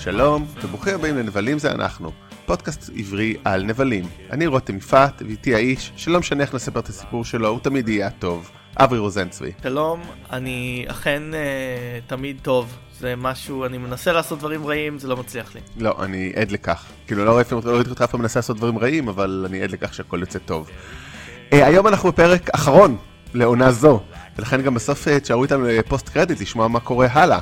שלום, וברוכים הבאים לנבלים זה אנחנו, פודקאסט עברי על נבלים. אני רותם יפעת, ואיתי האיש, שלא משנה איך נספר את הסיפור שלו, הוא תמיד יהיה הטוב. אברי רוזנצבי. שלום, אני אכן אה, תמיד טוב. זה משהו, אני מנסה לעשות דברים רעים, זה לא מצליח לי. לא, אני עד לכך. כאילו, לא ראיתי לא אותך אף פעם מנסה לעשות דברים רעים, אבל אני עד לכך שהכל יוצא טוב. אה, היום אנחנו בפרק אחרון לעונה זו, ולכן גם בסוף אה, תשארו איתנו לפוסט קרדיט לשמוע מה קורה הלאה.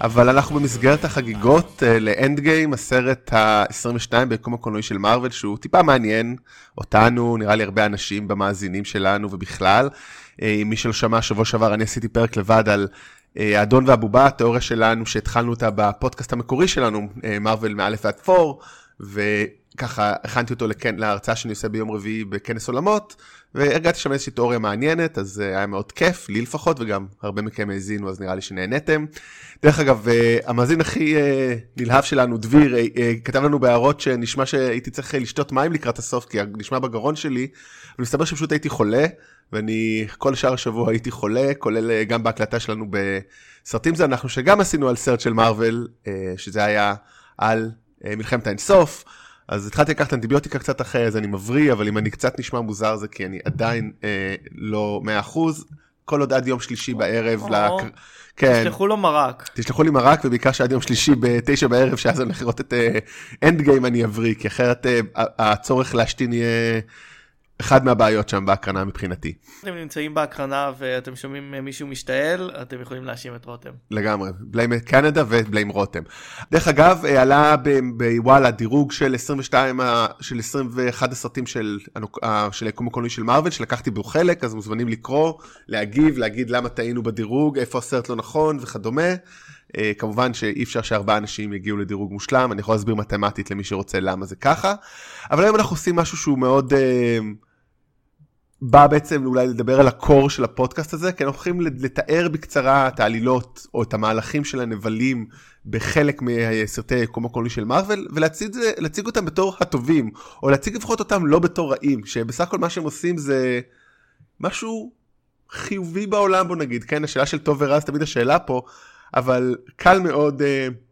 אבל אנחנו במסגרת החגיגות uh, לאנד גיים, הסרט ה-22 ביקום הקולנועי של מארוול, שהוא טיפה מעניין אותנו, נראה לי הרבה אנשים במאזינים שלנו ובכלל. Uh, מי שלא שמע, שבוע שעבר אני עשיתי פרק לבד על uh, האדון והבובה, התיאוריה שלנו שהתחלנו אותה בפודקאסט המקורי שלנו, מארוול מאלף ועד פור, וככה הכנתי אותו לכן, להרצאה שאני עושה ביום רביעי בכנס עולמות. והרגעתי שם איזושהי תיאוריה מעניינת, אז היה מאוד כיף, לי לפחות, וגם הרבה מכם האזינו, אז נראה לי שנהנתם. דרך אגב, אה, המאזין הכי אה, נלהב שלנו, דביר, אה, כתב לנו בהערות שנשמע שהייתי צריך לשתות מים לקראת הסוף, כי נשמע בגרון שלי, ומסתבר שפשוט הייתי חולה, ואני כל שאר השבוע הייתי חולה, כולל גם בהקלטה שלנו בסרטים זה אנחנו, שגם עשינו על סרט של מארוול, שזה היה על מלחמת האינסוף. אז התחלתי לקחת אנטיביוטיקה קצת אחרי, אז אני מבריא, אבל אם אני קצת נשמע מוזר זה כי אני עדיין אה, לא 100%, כל עוד עד יום שלישי בערב. או, לק... כן. תשלחו לו מרק. תשלחו לי מרק, ובעיקר שעד יום שלישי בתשע בערב, שאז אני הולך לראות את End uh, game אני אבריא, כי אחרת uh, הצורך להשתין יהיה... אחד מהבעיות שם בהקרנה מבחינתי. אתם נמצאים בהקרנה ואתם שומעים מישהו משתעל, אתם יכולים להאשים את רותם. לגמרי, blame Canada ו blame רותם. דרך אגב, עלה בוואלה דירוג של 22, של 21 הסרטים של, של היקום הקולנועי של מארוול, שלקחתי בו חלק, אז מוזמנים לקרוא, להגיב, להגיד למה טעינו בדירוג, איפה הסרט לא נכון וכדומה. Uh, כמובן שאי אפשר שארבעה אנשים יגיעו לדירוג מושלם, אני יכול להסביר מתמטית למי שרוצה למה זה ככה, אבל היום אנחנו עושים משהו שהוא מאוד... בא בעצם אולי לדבר על הקור של הפודקאסט הזה, כי אנחנו הולכים לתאר בקצרה את העלילות או את המהלכים של הנבלים בחלק מסרטי היקום הקולני של מארוול, ולהציג אותם בתור הטובים, או להציג לפחות אותם לא בתור רעים, שבסך הכל מה שהם עושים זה משהו חיובי בעולם בוא נגיד, כן, השאלה של טוב ורע זה תמיד השאלה פה, אבל קל מאוד... Uh,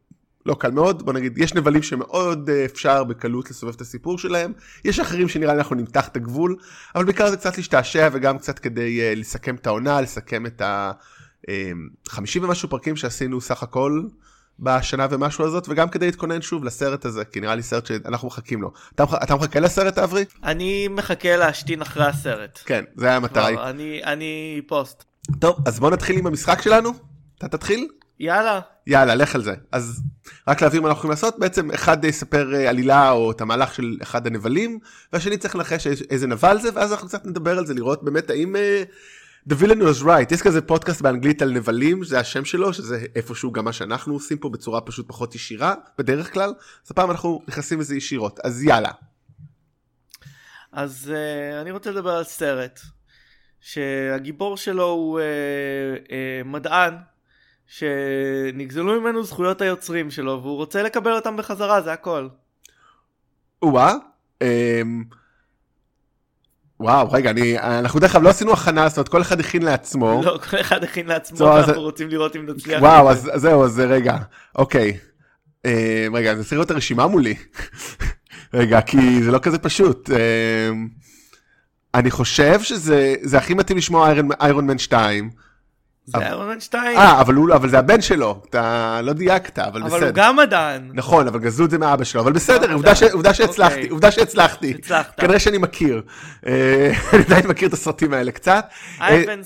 לא קל מאוד, בוא נגיד, יש נבלים שמאוד אה, אפשר בקלות לסובב את הסיפור שלהם, יש אחרים שנראה לי אנחנו נמתח את הגבול, אבל בעיקר זה קצת להשתעשע וגם קצת כדי uh, לסכם את העונה, לסכם את ה-50 uh, ומשהו פרקים שעשינו סך הכל בשנה ומשהו הזאת, וגם כדי להתכונן שוב לסרט הזה, כי נראה לי סרט שאנחנו מחכים לו. אתה, אתה מחכה לסרט אברי? אני מחכה להשתין אחרי הסרט. כן, זה היה המטרה. אני, אני פוסט. טוב, אז בוא נתחיל עם המשחק שלנו. אתה תתחיל? יאללה. יאללה, לך על זה. אז רק להבין מה אנחנו יכולים לעשות, בעצם אחד יספר אה, עלילה או את המהלך של אחד הנבלים, והשני צריך לנחש איזה נבל זה, ואז אנחנו קצת נדבר על זה, לראות באמת האם... Uh, The villain was right, יש כזה פודקאסט באנגלית על נבלים, זה השם שלו, שזה איפשהו גם מה שאנחנו עושים פה בצורה פשוט פחות ישירה, בדרך כלל, אז הפעם אנחנו נכנסים לזה ישירות, אז יאללה. אז uh, אני רוצה לדבר על סרט, שהגיבור שלו הוא uh, uh, מדען. שנגזלו ממנו זכויות היוצרים שלו והוא רוצה לקבל אותם בחזרה זה הכל. וואה. אמ... וואו רגע אני אנחנו דרך אגב לא עשינו הכנה זאת אומרת כל אחד הכין לעצמו. לא כל אחד הכין לעצמו ואנחנו אז... רוצים לראות אם נצליח. וואו אז זהו אז רגע אוקיי. אמ, רגע צריך לראות את הרשימה מולי. רגע כי זה לא כזה פשוט. אמ, אני חושב שזה הכי מתאים לשמוע איירון מן 2. זה איירון מן 2. אה, אבל, אבל זה הבן שלו, אתה לא דייקת, אבל, אבל בסדר. אבל הוא גם מדען. נכון, אבל גזלו את זה מאבא שלו, אבל בסדר, עובדה, ש, עובדה שהצלחתי, אוקיי. עובדה שהצלחתי. הצלחת. כנראה שאני מכיר. אה, אני עדיין מכיר את הסרטים האלה קצת. אייבן...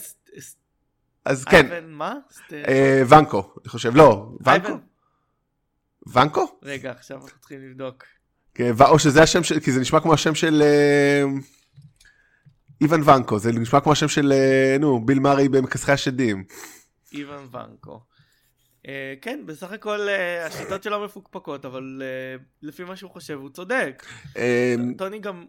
אז כן. אייבן מה? אה, ונקו, אני חושב, לא, ונקו? ונקו? רגע, עכשיו אנחנו צריכים לבדוק. כן, או שזה השם של, כי זה נשמע כמו השם של... אה, איוון ונקו, זה נשמע כמו השם של, אה, נו, ביל מארי במכסחי השדים. איוון ונקו. Uh, כן, בסך הכל uh, השיטות שלו מפוקפקות, אבל uh, לפי מה שהוא חושב הוא צודק. Uh, טוני גם,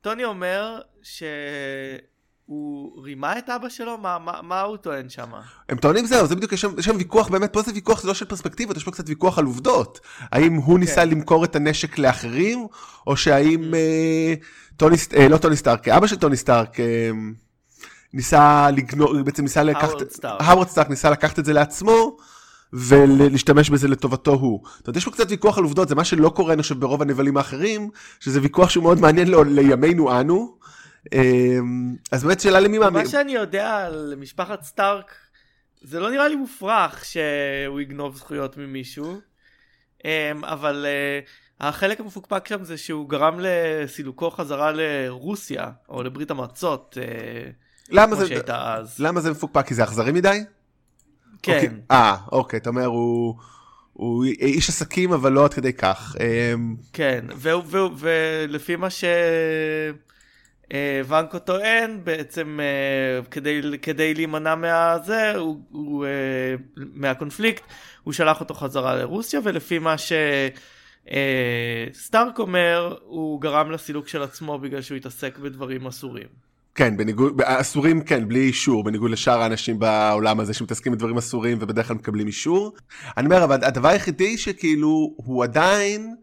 טוני אומר שהוא רימה את אבא שלו? מה, מה, מה הוא טוען שם? הם טוענים זהו, זה בדיוק, יש שם, יש שם ויכוח, באמת פה זה ויכוח, זה לא של פרספקטיבות, יש פה קצת ויכוח על עובדות. האם הוא ניסה כן. למכור את הנשק לאחרים, או שהאם... Uh, טוני, אה, לא טוני סטארק, אבא של טוני סטארק אה, ניסה לגנוב, בעצם ניסה לקחת, האוורד סטארק. ניסה לקחת את זה לעצמו, ולהשתמש בזה לטובתו הוא. זאת אומרת, יש פה קצת ויכוח על עובדות, זה מה שלא קורה, אני חושב, ברוב הנבלים האחרים, שזה ויכוח שהוא מאוד מעניין לימינו אנו. אמ, אז באמת שאלה למי מאמין. מה שאני יודע על משפחת סטארק, זה לא נראה לי מופרך שהוא יגנוב זכויות ממישהו, אמ, אבל אה, החלק המפוקפק שם זה שהוא גרם לסילוקו חזרה לרוסיה, או לברית המועצות, אה, למה זה, למה זה מפוקפק? כי זה אכזרי מדי? כן. אוקיי. אה, אוקיי, אתה אומר הוא... הוא איש עסקים אבל לא עד כדי כך. אמ, כן, ולפי מה שוונקו טוען, בעצם אה, כדי, כדי להימנע מהזה, הוא, הוא, אה, מהקונפליקט, הוא שלח אותו חזרה לרוסיה, ולפי מה שסטארק אומר, הוא גרם לסילוק של עצמו בגלל שהוא התעסק בדברים אסורים. כן, בניגוד, אסורים כן, בלי אישור, בניגוד לשאר האנשים בעולם הזה שמתעסקים בדברים אסורים ובדרך כלל מקבלים אישור. אני אומר, אבל הדבר היחידי שכאילו, הוא עדיין,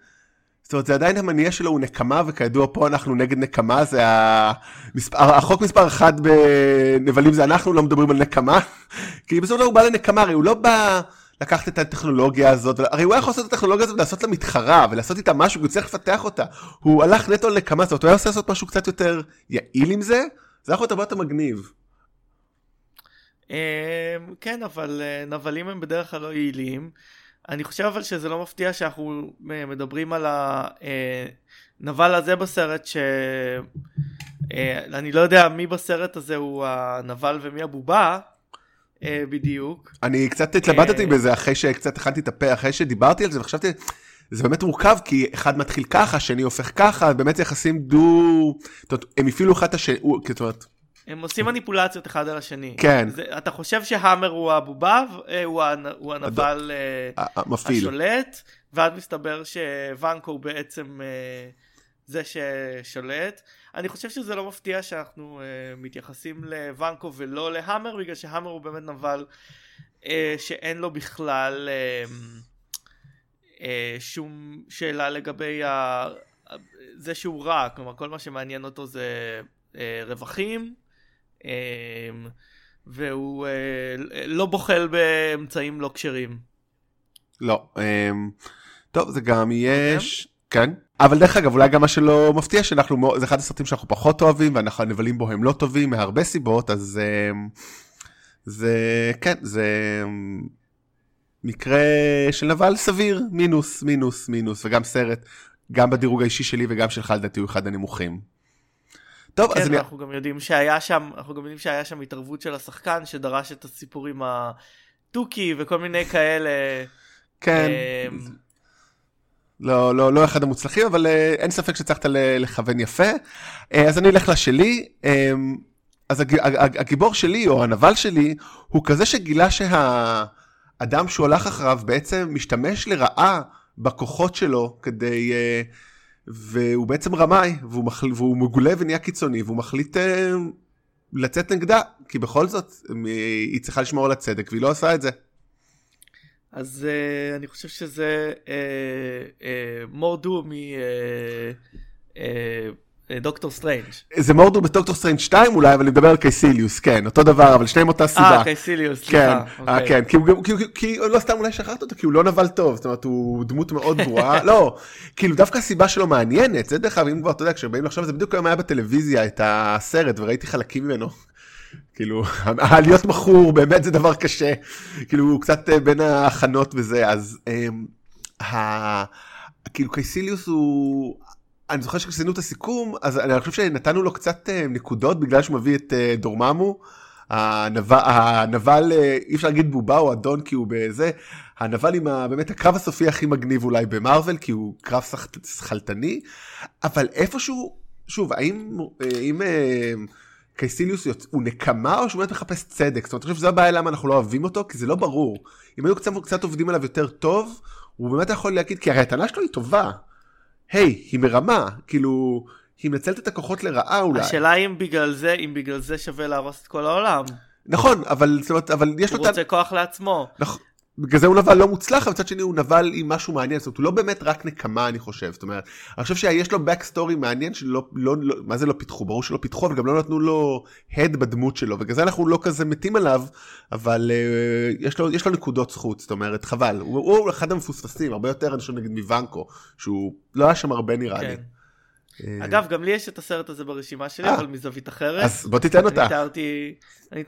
זאת אומרת, זה עדיין המניע שלו הוא נקמה, וכידוע פה אנחנו נגד נקמה, זה המספר, החוק מספר אחת בנבלים זה אנחנו לא מדברים על נקמה, כי בסופו של דבר הוא בא לנקמה, הרי הוא לא בא... לקחת את הטכנולוגיה הזאת, הרי הוא היה יכול לעשות את הטכנולוגיה הזאת ולעשות לה מתחרה ולעשות איתה משהו, הוא צריך לפתח אותה. הוא הלך נטו לנקמה, זאת הוא היה עושה לעשות משהו קצת יותר יעיל עם זה, זה יכול להיות הרבה יותר מגניב. אמ, כן, אבל אה, נבלים הם בדרך כלל לא יעילים. אני חושב אבל שזה לא מפתיע שאנחנו אה, מדברים על הנבל אה, הזה בסרט, שאני לא יודע מי בסרט הזה הוא הנבל ומי הבובה. בדיוק. אני קצת התלבטתי בזה אחרי שקצת הכנתי את הפה, אחרי שדיברתי על זה וחשבתי, זה באמת מורכב כי אחד מתחיל ככה, שני הופך ככה, באמת יחסים דו... זאת אומרת, הם הפעילו אחד את השני, זאת אומרת... הם עושים מניפולציות אחד על השני. כן. זה, אתה חושב שהאמר הוא הבובה, אה, הוא, הוא הנבל. אה, המפעיל. השולט, ואז מסתבר שוונקו הוא בעצם אה, זה ששולט. אני חושב שזה לא מפתיע שאנחנו מתייחסים לוונקו ולא להאמר, בגלל שהאמר הוא באמת נבל שאין לו בכלל... אה, שום שאלה לגבי ה... זה שהוא רע, כלומר כל מה שמעניין אותו זה אה, רווחים, אה, והוא אה, לא בוחל באמצעים לא כשרים. לא, אה, טוב זה גם יש, כן, אבל דרך אגב אולי גם מה שלא מפתיע שאנחנו, זה אחד הסרטים שאנחנו פחות אוהבים ואנחנו הנבלים בו הם לא טובים מהרבה סיבות, אז אה, זה, כן, זה... מקרה של נבל סביר, מינוס, מינוס, מינוס, וגם סרט, גם בדירוג האישי שלי וגם שלך לדעתי הוא אחד הנמוכים. טוב, כן, אז אני... אנחנו גם יודעים שהיה שם, אנחנו גם יודעים שהיה שם התערבות של השחקן שדרש את הסיפור עם התוכי וכל מיני כאלה. כן. אמ, לא, לא, לא אחד המוצלחים, אבל אה, אין ספק שצריכת לכוון יפה. אה, אז אני אלך לשלי. אמ, אז הגיבור שלי, או הנבל שלי, הוא כזה שגילה שה... אדם שהוא הלך אחריו בעצם משתמש לרעה בכוחות שלו כדי... uh, והוא בעצם רמאי, והוא, מחל... והוא מגלה ונהיה קיצוני, והוא מחליט לצאת נגדה, כי בכל זאת היא צריכה לשמור על הצדק, והיא לא עושה את זה. אז uh, אני חושב שזה מורדו מ... אה, דוקטור סטרנג'. זה מורדו בדוקטור סטרנג' 2 אולי, אבל אני מדבר על קייסיליוס, כן, אותו דבר, אבל שניהם אותה סיבה. אה, קייסיליוס, סליחה. כן, אה, אוקיי. כן, כי, כי, כי, כי לא סתם אולי שכחת אותו, כי הוא לא נבל טוב, זאת אומרת, הוא דמות מאוד גרועה, לא, כאילו דווקא הסיבה שלו מעניינת, זה דרך אגב, אם כבר, אתה יודע, כשבאים לחשוב, זה בדיוק היום היה בטלוויזיה את הסרט, וראיתי חלקים ממנו. כאילו, להיות מכור באמת זה דבר קשה, כאילו, הוא קצת אה, בעין ההכנות וזה, אז... אה, כאילו קייסיליוס הוא אני זוכר שכשעשינו את הסיכום, אז אני חושב שנתנו לו קצת אה, נקודות בגלל שהוא מביא את אה, דורממו. הנבל, הנבל, אה, אי אפשר להגיד בובה או אדון כי הוא בזה, הנבל עם ה, באמת הקרב הסופי הכי מגניב אולי במרוויל, כי הוא קרב שכלתני, אבל איפשהו, שוב, האם, האם קייסיליוס הוא נקמה או שהוא באמת מחפש צדק? זאת אומרת, אני חושב שזו הבעיה למה אנחנו לא אוהבים אותו, כי זה לא ברור. אם היו קצת, קצת עובדים עליו יותר טוב, הוא באמת יכול להגיד, כי הרי הטענה שלו היא טובה. היי, היא מרמה, כאילו, היא מנצלת את הכוחות לרעה אולי. השאלה אם בגלל זה, אם בגלל זה שווה להרוס את כל העולם. נכון, אבל, זאת אומרת, אבל יש לו... הוא רוצה כוח לעצמו. נכון. בגלל זה הוא נבל לא מוצלח, אבל מצד שני הוא נבל עם משהו מעניין, זאת אומרת, הוא לא באמת רק נקמה, אני חושב. זאת אומרת, אני חושב שיש לו back story מעניין שלא, לא, לא, מה זה לא פיתחו? ברור שלא פיתחו, אבל גם לא נתנו לו הד בדמות שלו, ובגלל זה אנחנו לא כזה מתים עליו, אבל uh, יש, לו, יש לו נקודות זכות, זאת אומרת, חבל. הוא, הוא אחד המפוספסים, הרבה יותר, אני חושב, נגיד מוונקו, שהוא לא היה שם הרבה נראה כן. לי. אה, אגב, גם לי יש את הסרט הזה ברשימה שלי, אה. אבל מזווית אחרת. אז בוא תיתן אותה. אני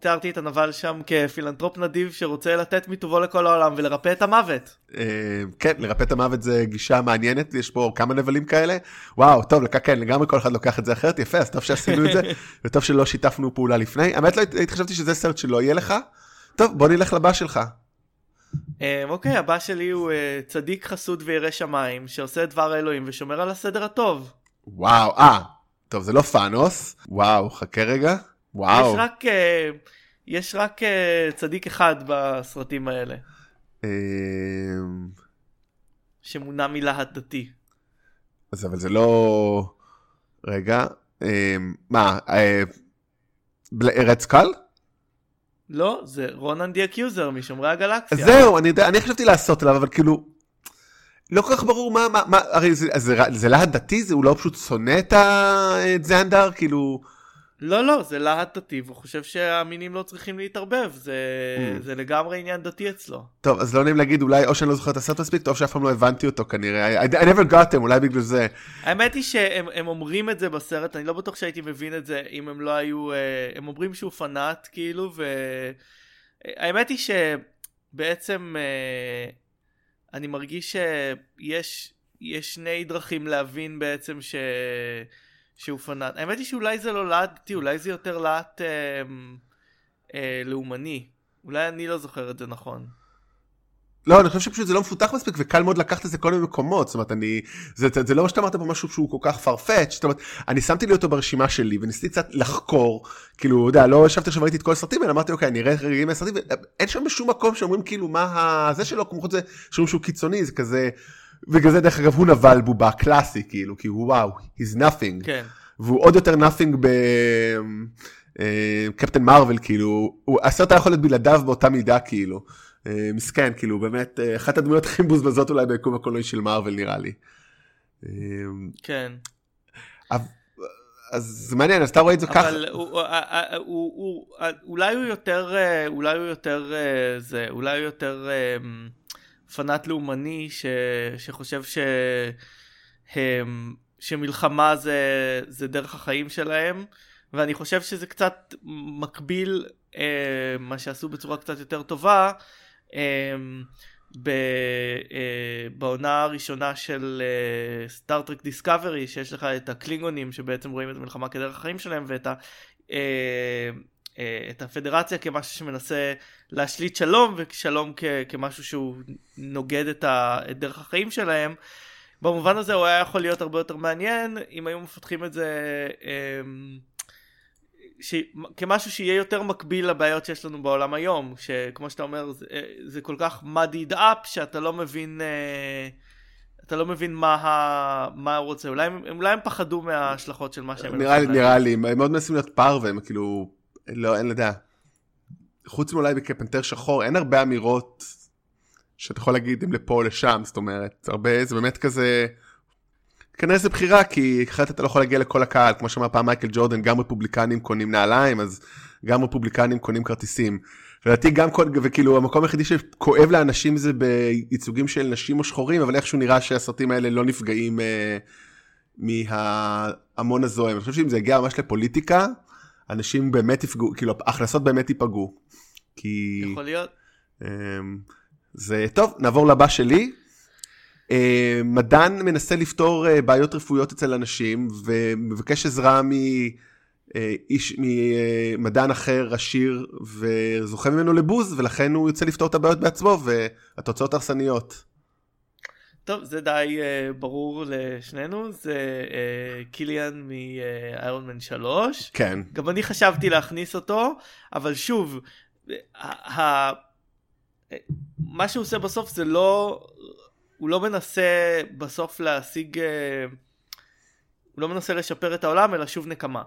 תיארתי את הנבל שם כפילנטרופ נדיב שרוצה לתת מטובו לכל העולם ולרפא את המוות. אה, כן, לרפא את המוות זה גישה מעניינת, יש פה כמה נבלים כאלה. וואו, טוב, כן, לגמרי כל אחד לוקח את זה אחרת, יפה, אז טוב שעשינו את זה, וטוב שלא שיתפנו פעולה לפני. האמת, לא הייתי חשבתי שזה סרט שלא יהיה לך. טוב, בוא נלך לבא שלך. אוקיי, הבא שלי הוא צדיק חסוד וירא שמיים, שעושה דבר האלוהים ושומר על הסדר הטוב. וואו, אה, טוב, זה לא פאנוס. וואו, חכה רגע. וואו. יש רק, uh, יש רק uh, צדיק אחד בסרטים האלה. אמ, שמונע מלהט דתי. אז אבל זה לא... רגע, אמ, מה, אריק קיל? לא, זה רונן the Accuser משומרי הגלקסיה. זהו, אני, אני חשבתי לעשות עליו, אבל כאילו, לא כל כך ברור מה, מה, מה הרי זה, זה, זה להט דתי, זה הוא לא פשוט שונא את הזנדר, כאילו... לא, לא, זה להט דתי, והוא חושב שהמינים לא צריכים להתערבב, זה, mm. זה לגמרי עניין דתי אצלו. טוב, אז לא נעים להגיד, אולי או שאני לא זוכר את הסרט מספיק טוב שאף פעם לא הבנתי אותו כנראה, I, I never got him, אולי בגלל זה. האמת היא שהם אומרים את זה בסרט, אני לא בטוח שהייתי מבין את זה אם הם לא היו, אה, הם אומרים שהוא פנאט, כאילו, והאמת היא שבעצם... אה, אני מרגיש שיש יש שני דרכים להבין בעצם ש... שהוא פנאט. האמת היא שאולי זה לא להט אולי זה יותר להט אה, אה, לאומני. אולי אני לא זוכר את זה נכון. לא, אני חושב שפשוט זה לא מפותח מספיק וקל מאוד לקחת את זה כל מיני מקומות, זאת אומרת, אני, זה, זה, זה לא מה שאתה אמרת פה משהו שהוא כל כך farfetch, זאת אומרת, אני שמתי לי אותו ברשימה שלי וניסיתי קצת לחקור, כאילו, אתה יודע, לא ישבתי עכשיו ראיתי את כל הסרטים, אלא אמרתי, אוקיי, אני אראה רגעים מהסרטים, אין שם בשום מקום שאומרים כאילו מה ה... זה שלו, כמו זה, שאומרים שהוא קיצוני, זה כזה, בגלל זה דרך אגב הוא נבל בובה קלאסי, כאילו, כי הוא וואו, he's nothing, כן. והוא עוד יותר nothing ב... קפטן אה, מרוויל, כאילו, הסרט היה יכול להיות בלעדיו באותה מידה, כאילו. אה, מסכן, כאילו באמת אה, אחת הדמויות הכי מבוזבזות אולי ביקום הקולנועי של מארוול נראה לי. כן. אז זה מעניין, אז אתה רואה את זה ככה. אבל אולי הוא יותר, אולי הוא יותר, זה, אולי הוא יותר פנאט לאומני שחושב ש... שמלחמה זה, זה דרך החיים שלהם, ואני חושב שזה קצת מקביל, מה שעשו בצורה קצת יותר טובה, אמ, אה, בעונה הראשונה של סטארטרק דיסקאברי שיש לך את הקלינגונים שבעצם רואים את המלחמה כדרך החיים שלהם ואת ה... אה, אה, את הפדרציה כמשהו שמנסה להשליט שלום ושלום כ- כמשהו שהוא נוגד את, ה- את דרך החיים שלהם. במובן הזה הוא היה יכול להיות הרבה יותר מעניין אם היו מפתחים את זה אמ, ש... כמשהו שיהיה יותר מקביל לבעיות שיש לנו בעולם היום, שכמו שאתה אומר, זה, זה כל כך muddied up שאתה לא מבין, אה, אתה לא מבין מה, ה... מה הוא רוצה, אולי, אולי הם פחדו מההשלכות של מה שהם... נראה לי, נראה לי, הם מאוד מנסים להיות פר והם כאילו, לא, אין לדעת. חוץ מאולי כפנתר שחור, אין הרבה אמירות שאתה יכול להגיד אם לפה או לשם, זאת אומרת, הרבה, זה באמת כזה... כנראה זה בחירה, כי אחרת אתה לא יכול להגיע לכל הקהל, כמו שאמר פעם מייקל ג'ורדן, גם רפובליקנים קונים נעליים, אז גם רפובליקנים קונים כרטיסים. לדעתי גם, וכאילו המקום היחידי שכואב לאנשים זה בייצוגים של נשים או שחורים, אבל איכשהו נראה שהסרטים האלה לא נפגעים אה, מההמון הזוהם. אני חושב שאם זה יגיע ממש לפוליטיקה, אנשים באמת יפגעו, כאילו ההכנסות באמת ייפגעו. כי... יכול להיות. אה, זה טוב, נעבור לבא שלי. אה, מדען מנסה לפתור אה, בעיות רפואיות אצל אנשים ומבקש עזרה מאיש, ממדען אחר עשיר וזוכה ממנו לבוז ולכן הוא יוצא לפתור את הבעיות בעצמו והתוצאות הרסניות. טוב זה די uh, ברור לשנינו זה uh, קיליאן מאיירון מן 3 כן גם אני חשבתי להכניס אותו אבל שוב מה שהוא עושה בסוף זה לא הוא לא מנסה בסוף להשיג, אה, הוא לא מנסה לשפר את העולם, אלא שוב נקמה.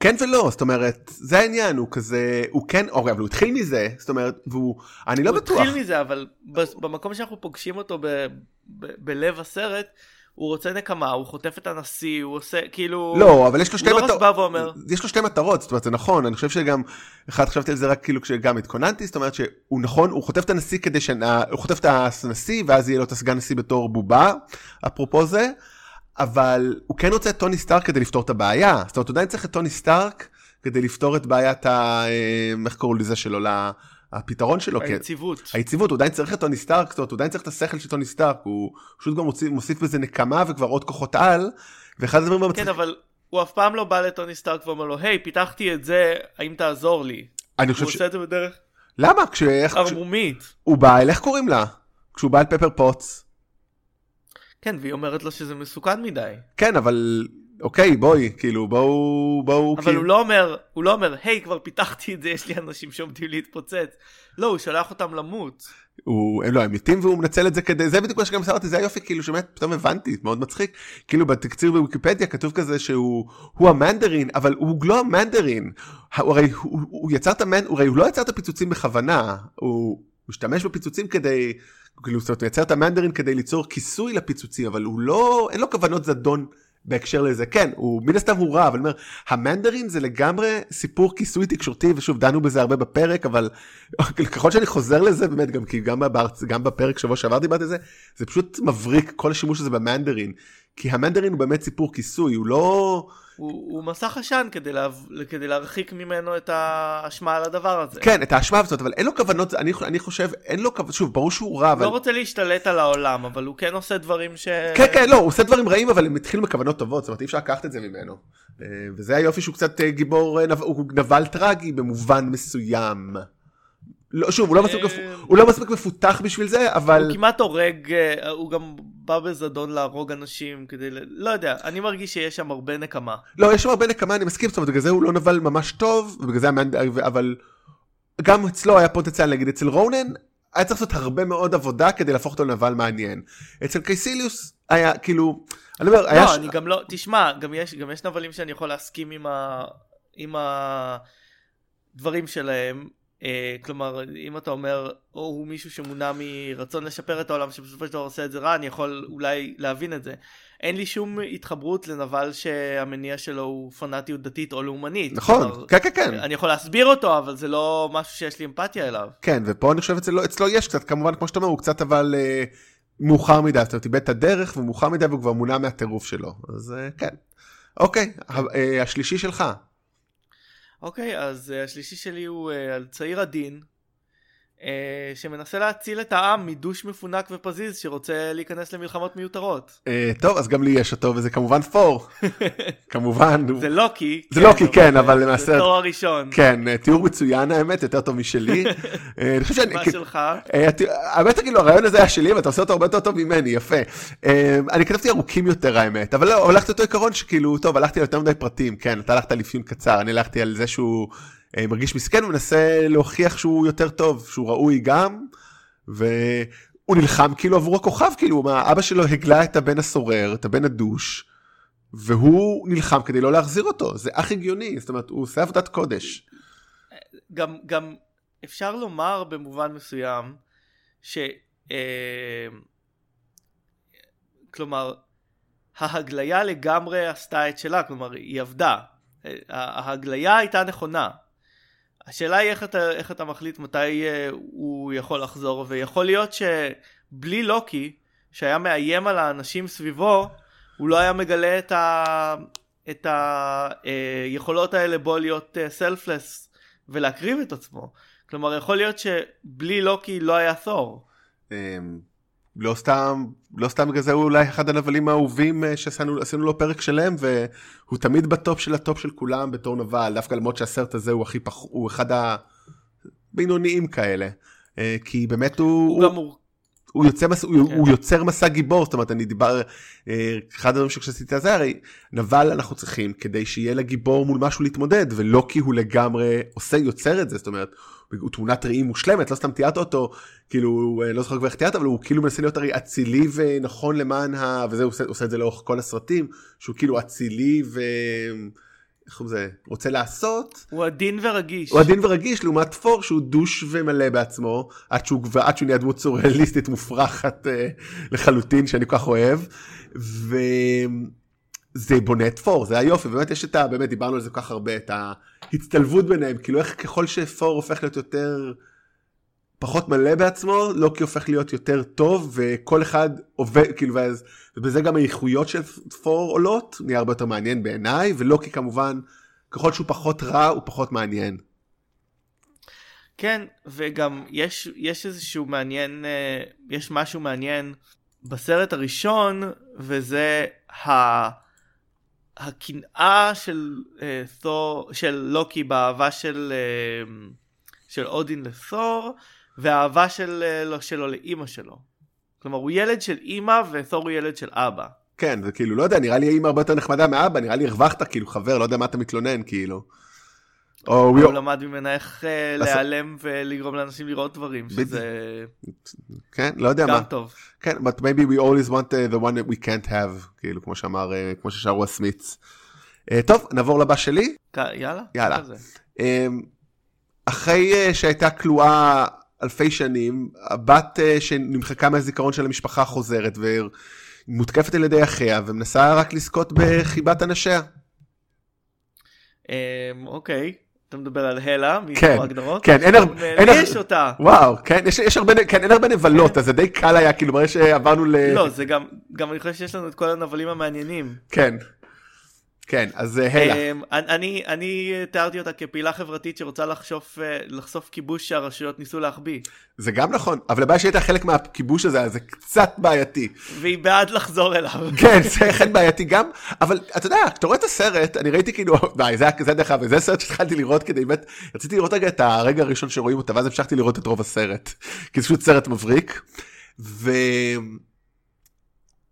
כן ולא, זאת אומרת, זה העניין, הוא כזה, הוא כן, אוקיי, אבל הוא התחיל מזה, זאת אומרת, והוא, אני לא הוא בטוח. התחיל מזה, אבל במקום שאנחנו פוגשים אותו ב- ב- בלב הסרט, הוא רוצה נקמה, הוא חוטף את הנשיא, הוא עושה, כאילו... לא, אבל יש לו שתי הוא לא מטרות, רק בא ואומר, יש לו שתי מטרות, זאת אומרת, זה נכון, אני חושב שגם, אחד חשבתי על זה רק כאילו כשגם התכוננתי, זאת אומרת שהוא נכון, הוא חוטף את הנשיא כדי ש... הוא חוטף את הנשיא, ואז יהיה לו את הסגן נשיא בתור בובה, אפרופו זה, אבל הוא כן רוצה את טוני סטארק כדי לפתור את הבעיה, זאת אומרת, הוא עדיין צריך את טוני סטארק כדי לפתור את בעיית ה... אה, איך קראו לזה שלו, הפתרון שלו, כן. היציבות. היציבות, הוא עדיין צריך את טוני סטארק, זאת אומרת, הוא עדיין צריך את השכל של טוני סטארק, הוא פשוט גם מוסיף, מוסיף בזה נקמה וכבר עוד כוחות על, ואחד הדברים כן, המצחיקים, אבל הוא אף פעם לא בא לטוני סטארק ואומר לו, היי, פיתחתי את זה, האם תעזור לי? אני הוא חושב ש... עושה את זה בדרך למה? כש... ערמומית. הוא בא אל, איך קוראים לה? כשהוא בא אל פפר פוטס. כן, והיא אומרת לו שזה מסוכן מדי. כן, אבל אוקיי, בואי, כאילו, בואו, בואו, אבל כאילו... הוא לא אומר, הוא לא אומר, היי, כבר פיתחתי את זה, יש לי אנשים שעומדים להתפוצץ. לא, הוא שולח אותם למות. הוא, הם לא, הם מתים והוא מנצל את זה כדי, זה בדיוק מה שגם אמרתי, זה היופי, כאילו, שבאמת, פתאום הבנתי, מאוד מצחיק. כאילו, בתקציר בוויקיפדיה כתוב כזה שהוא הוא המנדרין, אבל הוא לא המנדרין. הוא הרי, הוא, הוא יצר את המנ... הוא הרי הוא לא יצר את הפיצוצים בכוונה, הוא משתמש בפיצוצים כדי, כאילו, זאת אומרת, הוא יצר את המנדרין כדי ליצור כיסוי לפיצוצים, אבל הוא לא, אין לו כוונות זדון. בהקשר לזה כן הוא מן הסתם הוא רע אבל אני אומר המנדרין זה לגמרי סיפור כיסוי תקשורתי ושוב דנו בזה הרבה בפרק אבל ככל שאני חוזר לזה באמת גם כי גם, בארץ, גם בפרק שבוע שעבר דיברתי על זה זה פשוט מבריק כל השימוש הזה במנדרין כי המנדרין הוא באמת סיפור כיסוי הוא לא הוא, הוא מסך עשן כדי, לה, כדי להרחיק ממנו את האשמה על הדבר הזה. כן את האשמה הזאת אבל אין לו כוונות אני, אני חושב אין לו כוונות שוב ברור שהוא רע הוא אבל לא רוצה להשתלט על העולם, אבל הוא כן עושה דברים ש... כן כן לא הוא עושה דברים רעים אבל הם התחילו מכוונות טובות זאת אומרת אי אפשר לקחת את זה ממנו אה, וזה היופי שהוא קצת אה, גיבור אה, הוא נבל טרגי במובן מסוים. לא, שוב הוא לא מספיק, אה, הוא לא מספיק מפותח בשביל זה אבל הוא כמעט הורג, אה, הוא גם בא בזדון להרוג אנשים כדי, ל... לא יודע, אני מרגיש שיש שם הרבה נקמה. לא יש שם הרבה נקמה אני מסכים זאת אומרת בגלל זה הוא לא נבל ממש טוב ובגלל זה המנד... אבל גם אצלו היה פוטנציאל נגיד אצל רונן היה צריך לעשות הרבה מאוד עבודה כדי להפוך אותו לנבל מעניין אצל קייסיליוס היה כאילו אני אומר היה לא, ש- אני גם לא, תשמע, גם יש, גם יש נבלים שאני יכול להסכים עם, ה... עם הדברים שלהם. אה, כלומר, אם אתה אומר, או הוא מישהו שמונע מרצון לשפר את העולם, שבסופו של דבר עושה את זה רע, אני יכול אולי להבין את זה. אין לי שום התחברות לנבל שהמניע שלו הוא פנאטיות דתית או לאומנית. נכון כלומר, כן כן כן אני יכול להסביר אותו, אבל זה לא משהו שיש לי אמפתיה אליו. כן, ופה אני חושב אצלו, אצלו יש קצת, כמובן, כמו שאתה אומר, הוא קצת אבל אה, מאוחר מדי, זאת אומרת, איבד את הדרך, ומאוחר מדי, והוא כבר מונע מהטירוף שלו. אז אה, כן. אוקיי, ה- אה, השלישי שלך. אוקיי, אז uh, השלישי שלי הוא uh, על צעיר עדין, uh, שמנסה להציל את העם מדוש מפונק ופזיז שרוצה להיכנס למלחמות מיותרות. אה, טוב, אז גם לי יש אותו, וזה כמובן פור. כמובן. זה לוקי. זה לוקי, כן, אבל למעשה- זה תואר הראשון. כן, אה, תיאור מצוין האמת, יותר טוב משלי. אה, אני חושב שאני... מה שלך? אה, האמת כאילו הרעיון הזה היה שלי ואתה עושה אותו הרבה יותר טוב ממני יפה. אה, אני כתבתי ארוכים יותר האמת אבל לא הלכתי אותו עיקרון שכאילו טוב הלכתי על יותר מדי פרטים כן אתה הלכת על אפיון קצר אני הלכתי על זה שהוא אה, מרגיש מסכן ומנסה להוכיח שהוא יותר טוב שהוא ראוי גם. והוא נלחם כאילו עבור הכוכב כאילו מה, אבא שלו הגלה את הבן הסורר את הבן הדוש. והוא נלחם כדי לא להחזיר אותו זה אך הגיוני זאת אומרת הוא עושה עבודת קודש. גם, גם אפשר לומר במובן מסוים, ש... אה, כלומר, ההגליה לגמרי עשתה את שלה, כלומר, היא עבדה. אה, ההגליה הייתה נכונה. השאלה היא איך אתה, איך אתה מחליט מתי אה, הוא יכול לחזור, ויכול להיות שבלי לוקי, שהיה מאיים על האנשים סביבו, הוא לא היה מגלה את, ה, את היכולות האלה בו להיות selfless ולהקריב את עצמו. כלומר, יכול להיות שבלי לוקי לא היה ת'ור. לא סתם לא סתם בגלל זה הוא אולי אחד הנבלים האהובים אה, שעשינו עשינו לו פרק שלם והוא תמיד בטופ של הטופ של כולם בתור נבל דווקא למרות שהסרט הזה הוא הכי פח הוא אחד הבינוניים כאלה אה, כי באמת הוא, הוא הוא. הוא, יוצא מס, הוא, כן. הוא יוצר מסע גיבור זאת אומרת אני דיבר אה, אחד הדברים שכשעשיתי את זה הרי נבל אנחנו צריכים כדי שיהיה לגיבור מול משהו להתמודד ולא כי הוא לגמרי עושה יוצר את זה זאת אומרת הוא תמונת ראי מושלמת לא סתם תיארת אותו כאילו אה, לא זוכר כבר איך תיארת אבל הוא כאילו מנסה להיות הרי אצילי ונכון למען ה... וזה הוא עושה, עושה את זה לאורך כל הסרטים שהוא כאילו אצילי ו... איך קוראים לזה, רוצה לעשות, הוא עדין ורגיש. הוא עדין ורגיש לעומת פור שהוא דוש ומלא בעצמו, עד שהוא, עד שהוא נהיה דמות סוריאליסטית מופרכת אה, לחלוטין שאני כל כך אוהב. וזה בונה את פור, זה היופי, באמת יש את ה... באמת דיברנו על זה כל כך הרבה, את ההצטלבות ביניהם, כאילו איך ככל שפור הופך להיות יותר... פחות מלא בעצמו, לוקי הופך להיות יותר טוב, וכל אחד עובד, כאילו, ואז, ובזה גם האיכויות של פור עולות, נהיה הרבה יותר מעניין בעיניי, ולוקי כמובן, ככל שהוא פחות רע, הוא פחות מעניין. כן, וגם יש, יש איזשהו מעניין, אה, יש משהו מעניין בסרט הראשון, וזה ה... הקנאה של אה, תור, של לוקי באהבה של, אה, של אודין לתור, והאהבה של, לא- שלו לאימא שלו. כלומר, הוא ילד של אימא ותור הוא ילד של אבא. כן, זה כאילו, לא יודע, נראה לי אימא הרבה יותר נחמדה מאבא, נראה לי הרווחת, כאילו, חבר, לא יודע מה אתה מתלונן, כאילו. או הוא למד ממנה איך אה, להיעלם ולגרום לאנשים לראות דברים. שזה כן, לא יודע מה. גם טוב. כן, but maybe we always want uh, the one that we can't have, כאילו, כמו שאמר, uh, כמו ששרו הסמיץ. Uh, טוב, נעבור לבא שלי. יאללה. יאללה. Um, אחרי uh, שהייתה כלואה אלפי שנים, הבת uh, שנמחקה מהזיכרון של המשפחה חוזרת ומותקפת על ידי אחיה ומנסה רק לזכות בחיבת אנשיה. אמ, אוקיי, אתה מדבר על הלה, כן, מתוך ההגדרות? כן, אין הרבה- אין הרבה- יש אותה. וואו, כן, יש, יש הרבה, כן, אין הרבה נבלות, אז זה די קל היה, כאילו, ברגע שעברנו ל... לא, זה גם, גם אני חושב שיש לנו את כל הנבלים המעניינים. כן. כן, אז uh, הלה. אמ, אני, אני תיארתי אותה כפעילה חברתית שרוצה לחשוף, אה, לחשוף כיבוש שהרשויות ניסו להחביא. זה גם נכון, אבל הבעיה שהייתה חלק מהכיבוש הזה, זה קצת בעייתי. והיא בעד לחזור אליו. כן, זה אכן בעייתי גם, אבל אתה יודע, כשאתה רואה את הסרט, אני ראיתי כאילו, די, זה זה דרך אגב, זה סרט שהתחלתי לראות כדי באמת, רציתי לראות רגע את הרגע הראשון שרואים אותה, ואז המשכתי לראות את רוב הסרט, כי זה פשוט סרט מבריק, ו...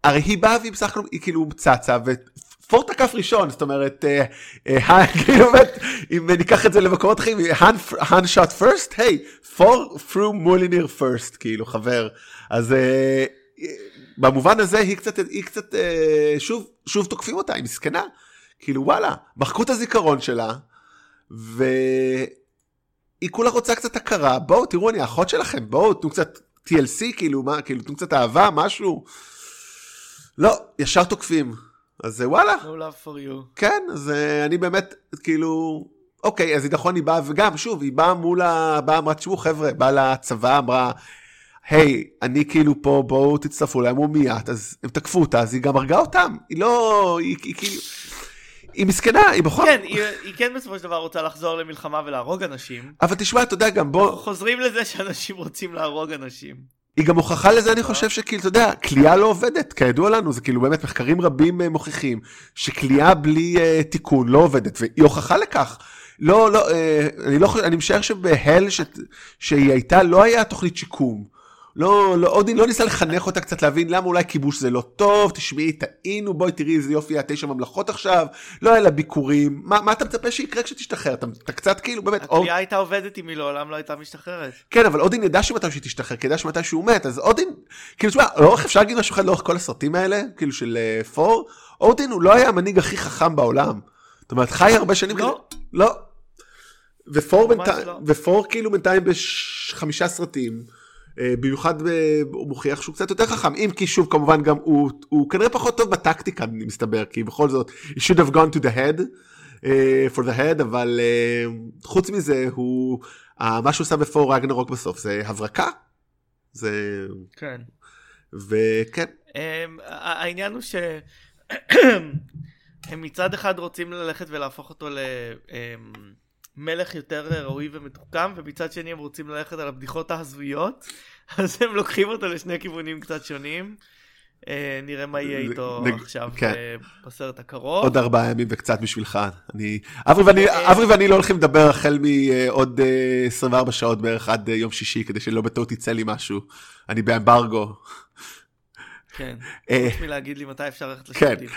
הרי היא באה והיא בסך הכל, היא כאילו צצה, ופור תקף ראשון, זאת אומרת, אה, אה, כאילו באמת, אם ניקח את זה למקומות אחרים, han shot first, היי, פור through מוליניר first, כאילו, חבר. אז אה, במובן הזה היא קצת, היא קצת, אה, שוב, שוב תוקפים אותה, היא מסכנה. כאילו וואלה, מחקו את הזיכרון שלה, והיא כולה רוצה קצת הכרה, בואו תראו אני האחות שלכם, בואו תנו קצת TLC, כאילו מה, כאילו תנו קצת אהבה, משהו. לא, ישר תוקפים. אז וואלה, No love for you. כן, אז אני באמת, כאילו, אוקיי, אז היא נכון, היא באה, וגם, שוב, היא באה מול ה... באה, אמרה, תשמעו, חבר'ה, באה לצבא, אמרה, היי, אני כאילו פה, בואו תצטרפו אליי, אמרו מיד, אז הם תקפו אותה, אז היא גם הרגה אותם, היא לא, היא, היא כאילו, היא מסכנה, היא בכל... כן, היא, היא כן בסופו של דבר רוצה לחזור למלחמה ולהרוג אנשים. אבל תשמע, אתה יודע, גם אנחנו בוא, חוזרים לזה שאנשים רוצים להרוג אנשים. היא גם הוכחה לזה, אני חושב שכאילו, אתה יודע, כליאה לא עובדת, כידוע לנו, זה כאילו באמת מחקרים רבים אה, מוכיחים שכליאה בלי uh, תיקון לא עובדת, והיא הוכחה לכך. לא, לא, אה, אני לא חושב, אני משער שבהל ש, שהיא הייתה, לא היה תוכנית שיקום. לא, לא, אודין לא ניסה לחנך אותה קצת להבין למה אולי כיבוש זה לא טוב, תשמעי, טעינו, בואי תראי איזה יופי התשע ממלכות עכשיו, לא היה לה ביקורים, מה, מה אתה מצפה שיקרה כשתשתחרר? אתה, אתה קצת כאילו, באמת, אוד, הכלייה הייתה עובדת אם היא לעולם לא הייתה משתחררת. כן, אבל אודין ידע שמתי שהיא תשתחרר, כי ידע שמתי שהוא מת, אז אודין, כאילו, תשמע, לאורך אפשר להגיד משהו אחד לאורך כל הסרטים האלה, כאילו של אה, פור, אודין הוא לא היה המנהיג הכי חכם בעולם. זאת אומרת, חי הרבה שנים לא. כזה, לא. ופור, ממש בינתיים, לא. ופור כאילו בינתיים בחמישה סרטים, במיוחד ב- הוא מוכיח שהוא קצת יותר חכם, אם כי שוב כמובן גם הוא, הוא כנראה פחות טוב בטקטיקה, אני מסתבר, כי בכל זאת, he should have gone to the head, אה, for the head, אבל אה, חוץ מזה, הוא, אה, מה שהוא עשה בפור רגנרוק בסוף זה הברקה. זה, כן. וכן, Um, העניין הוא שהם מצד אחד רוצים ללכת ולהפוך אותו למלך יותר ראוי ומתוחכם ומצד שני הם רוצים ללכת על הבדיחות ההזויות אז הם לוקחים אותו לשני כיוונים קצת שונים. Uh, נראה מה יהיה איתו עכשיו כן. uh, בסרט הקרוב. עוד ארבעה ימים וקצת בשבילך. אני, אברי ואני, אה, אברי ואני לא הולכים לדבר החל מעוד אה, 24 שעות בערך עד אה, יום שישי, כדי שלא בטעות יצא לי משהו. אני באמברגו. כן. אה, חוץ מלהגיד לי מתי אפשר ללכת כן. לשירותים.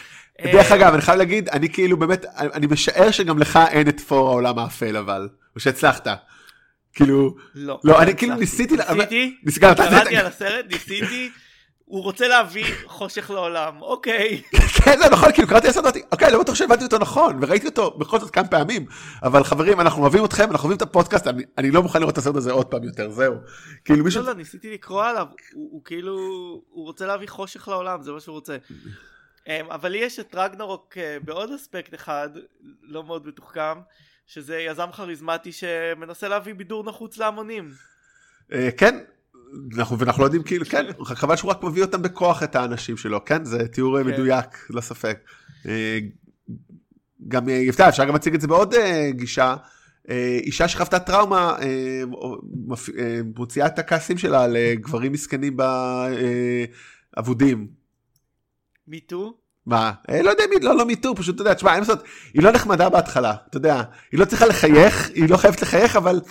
דרך אה, אגב, אני חייב להגיד, אני כאילו באמת, אני משער שגם לך אין את פור העולם האפל, אבל, או שהצלחת. כאילו, לא. לא, אני הצלחתי. כאילו ניסיתי ניסיתי, קראתי על הסרט, ניסיתי, הוא רוצה להביא חושך לעולם, אוקיי. כן, זה נכון, כאילו קראתי הסרט, אוקיי, לא בטוח שהבנתי אותו נכון, וראיתי אותו בכל זאת כמה פעמים, אבל חברים, אנחנו אוהבים אתכם, אנחנו אוהבים את הפודקאסט, אני, אני לא מוכן לראות את הסרט הזה עוד פעם יותר, זהו. כאילו מישהו... לא, לא, ניסיתי לקרוא עליו, הוא, הוא כאילו, הוא רוצה להביא חושך לעולם, זה מה שהוא רוצה. אמ, אבל לי יש את רגנרוק אה, בעוד אספקט אחד, לא מאוד מתוחכם, שזה יזם כריזמטי שמנסה להביא בידור נחוץ להמונים. אה, כן, אנחנו, ואנחנו לא יודעים כאילו, כן, חבל שהוא רק מביא אותם בכוח את האנשים שלו, כן, זה תיאור אה, כן. מדויק, לא ספק. אה, גם אה, יפתח, אפשר גם להציג את זה בעוד גישה. אישה שחוותה טראומה אה, אה, מוציאה את הכעסים שלה לגברים מסכנים באבודים. מיטו? מה? לא יודע מי, לא, לא מיטו, פשוט, אתה יודע, תשמע, אין מה לעשות, היא לא נחמדה בהתחלה, אתה יודע, היא לא צריכה לחייך, היא לא חייבת לחייך, אבל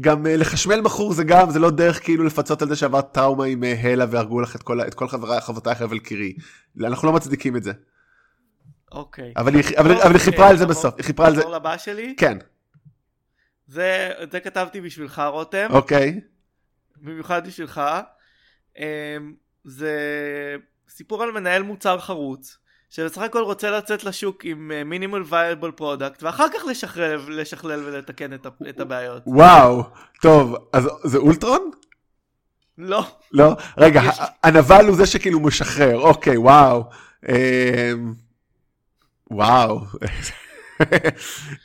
גם אה, לחשמל בחור זה גם, זה לא דרך כאילו לפצות על זה שעברת טראומה עם אה, הלה והרגו לך את כל, את כל חברותייך אבל קירי. אנחנו לא מצדיקים את זה. אוקיי. אבל היא, אבל, אבל היא חיפרה על זה בסוף, היא חיפרה על זה, לבא שלי? כן, זה, זה כתבתי בשבילך רותם, אוקיי, במיוחד בשבילך. אמ, זה סיפור על מנהל מוצר חרוץ, שבסך הכל רוצה לצאת לשוק עם minimal viable product, ואחר כך לשכלל, לשכלל ולתקן את, את הבעיות. וואו, טוב, אז זה אולטרון? לא, לא? רגע, יש- הנבל הוא זה שכאילו משחרר, אוקיי, וואו. אמ, וואו.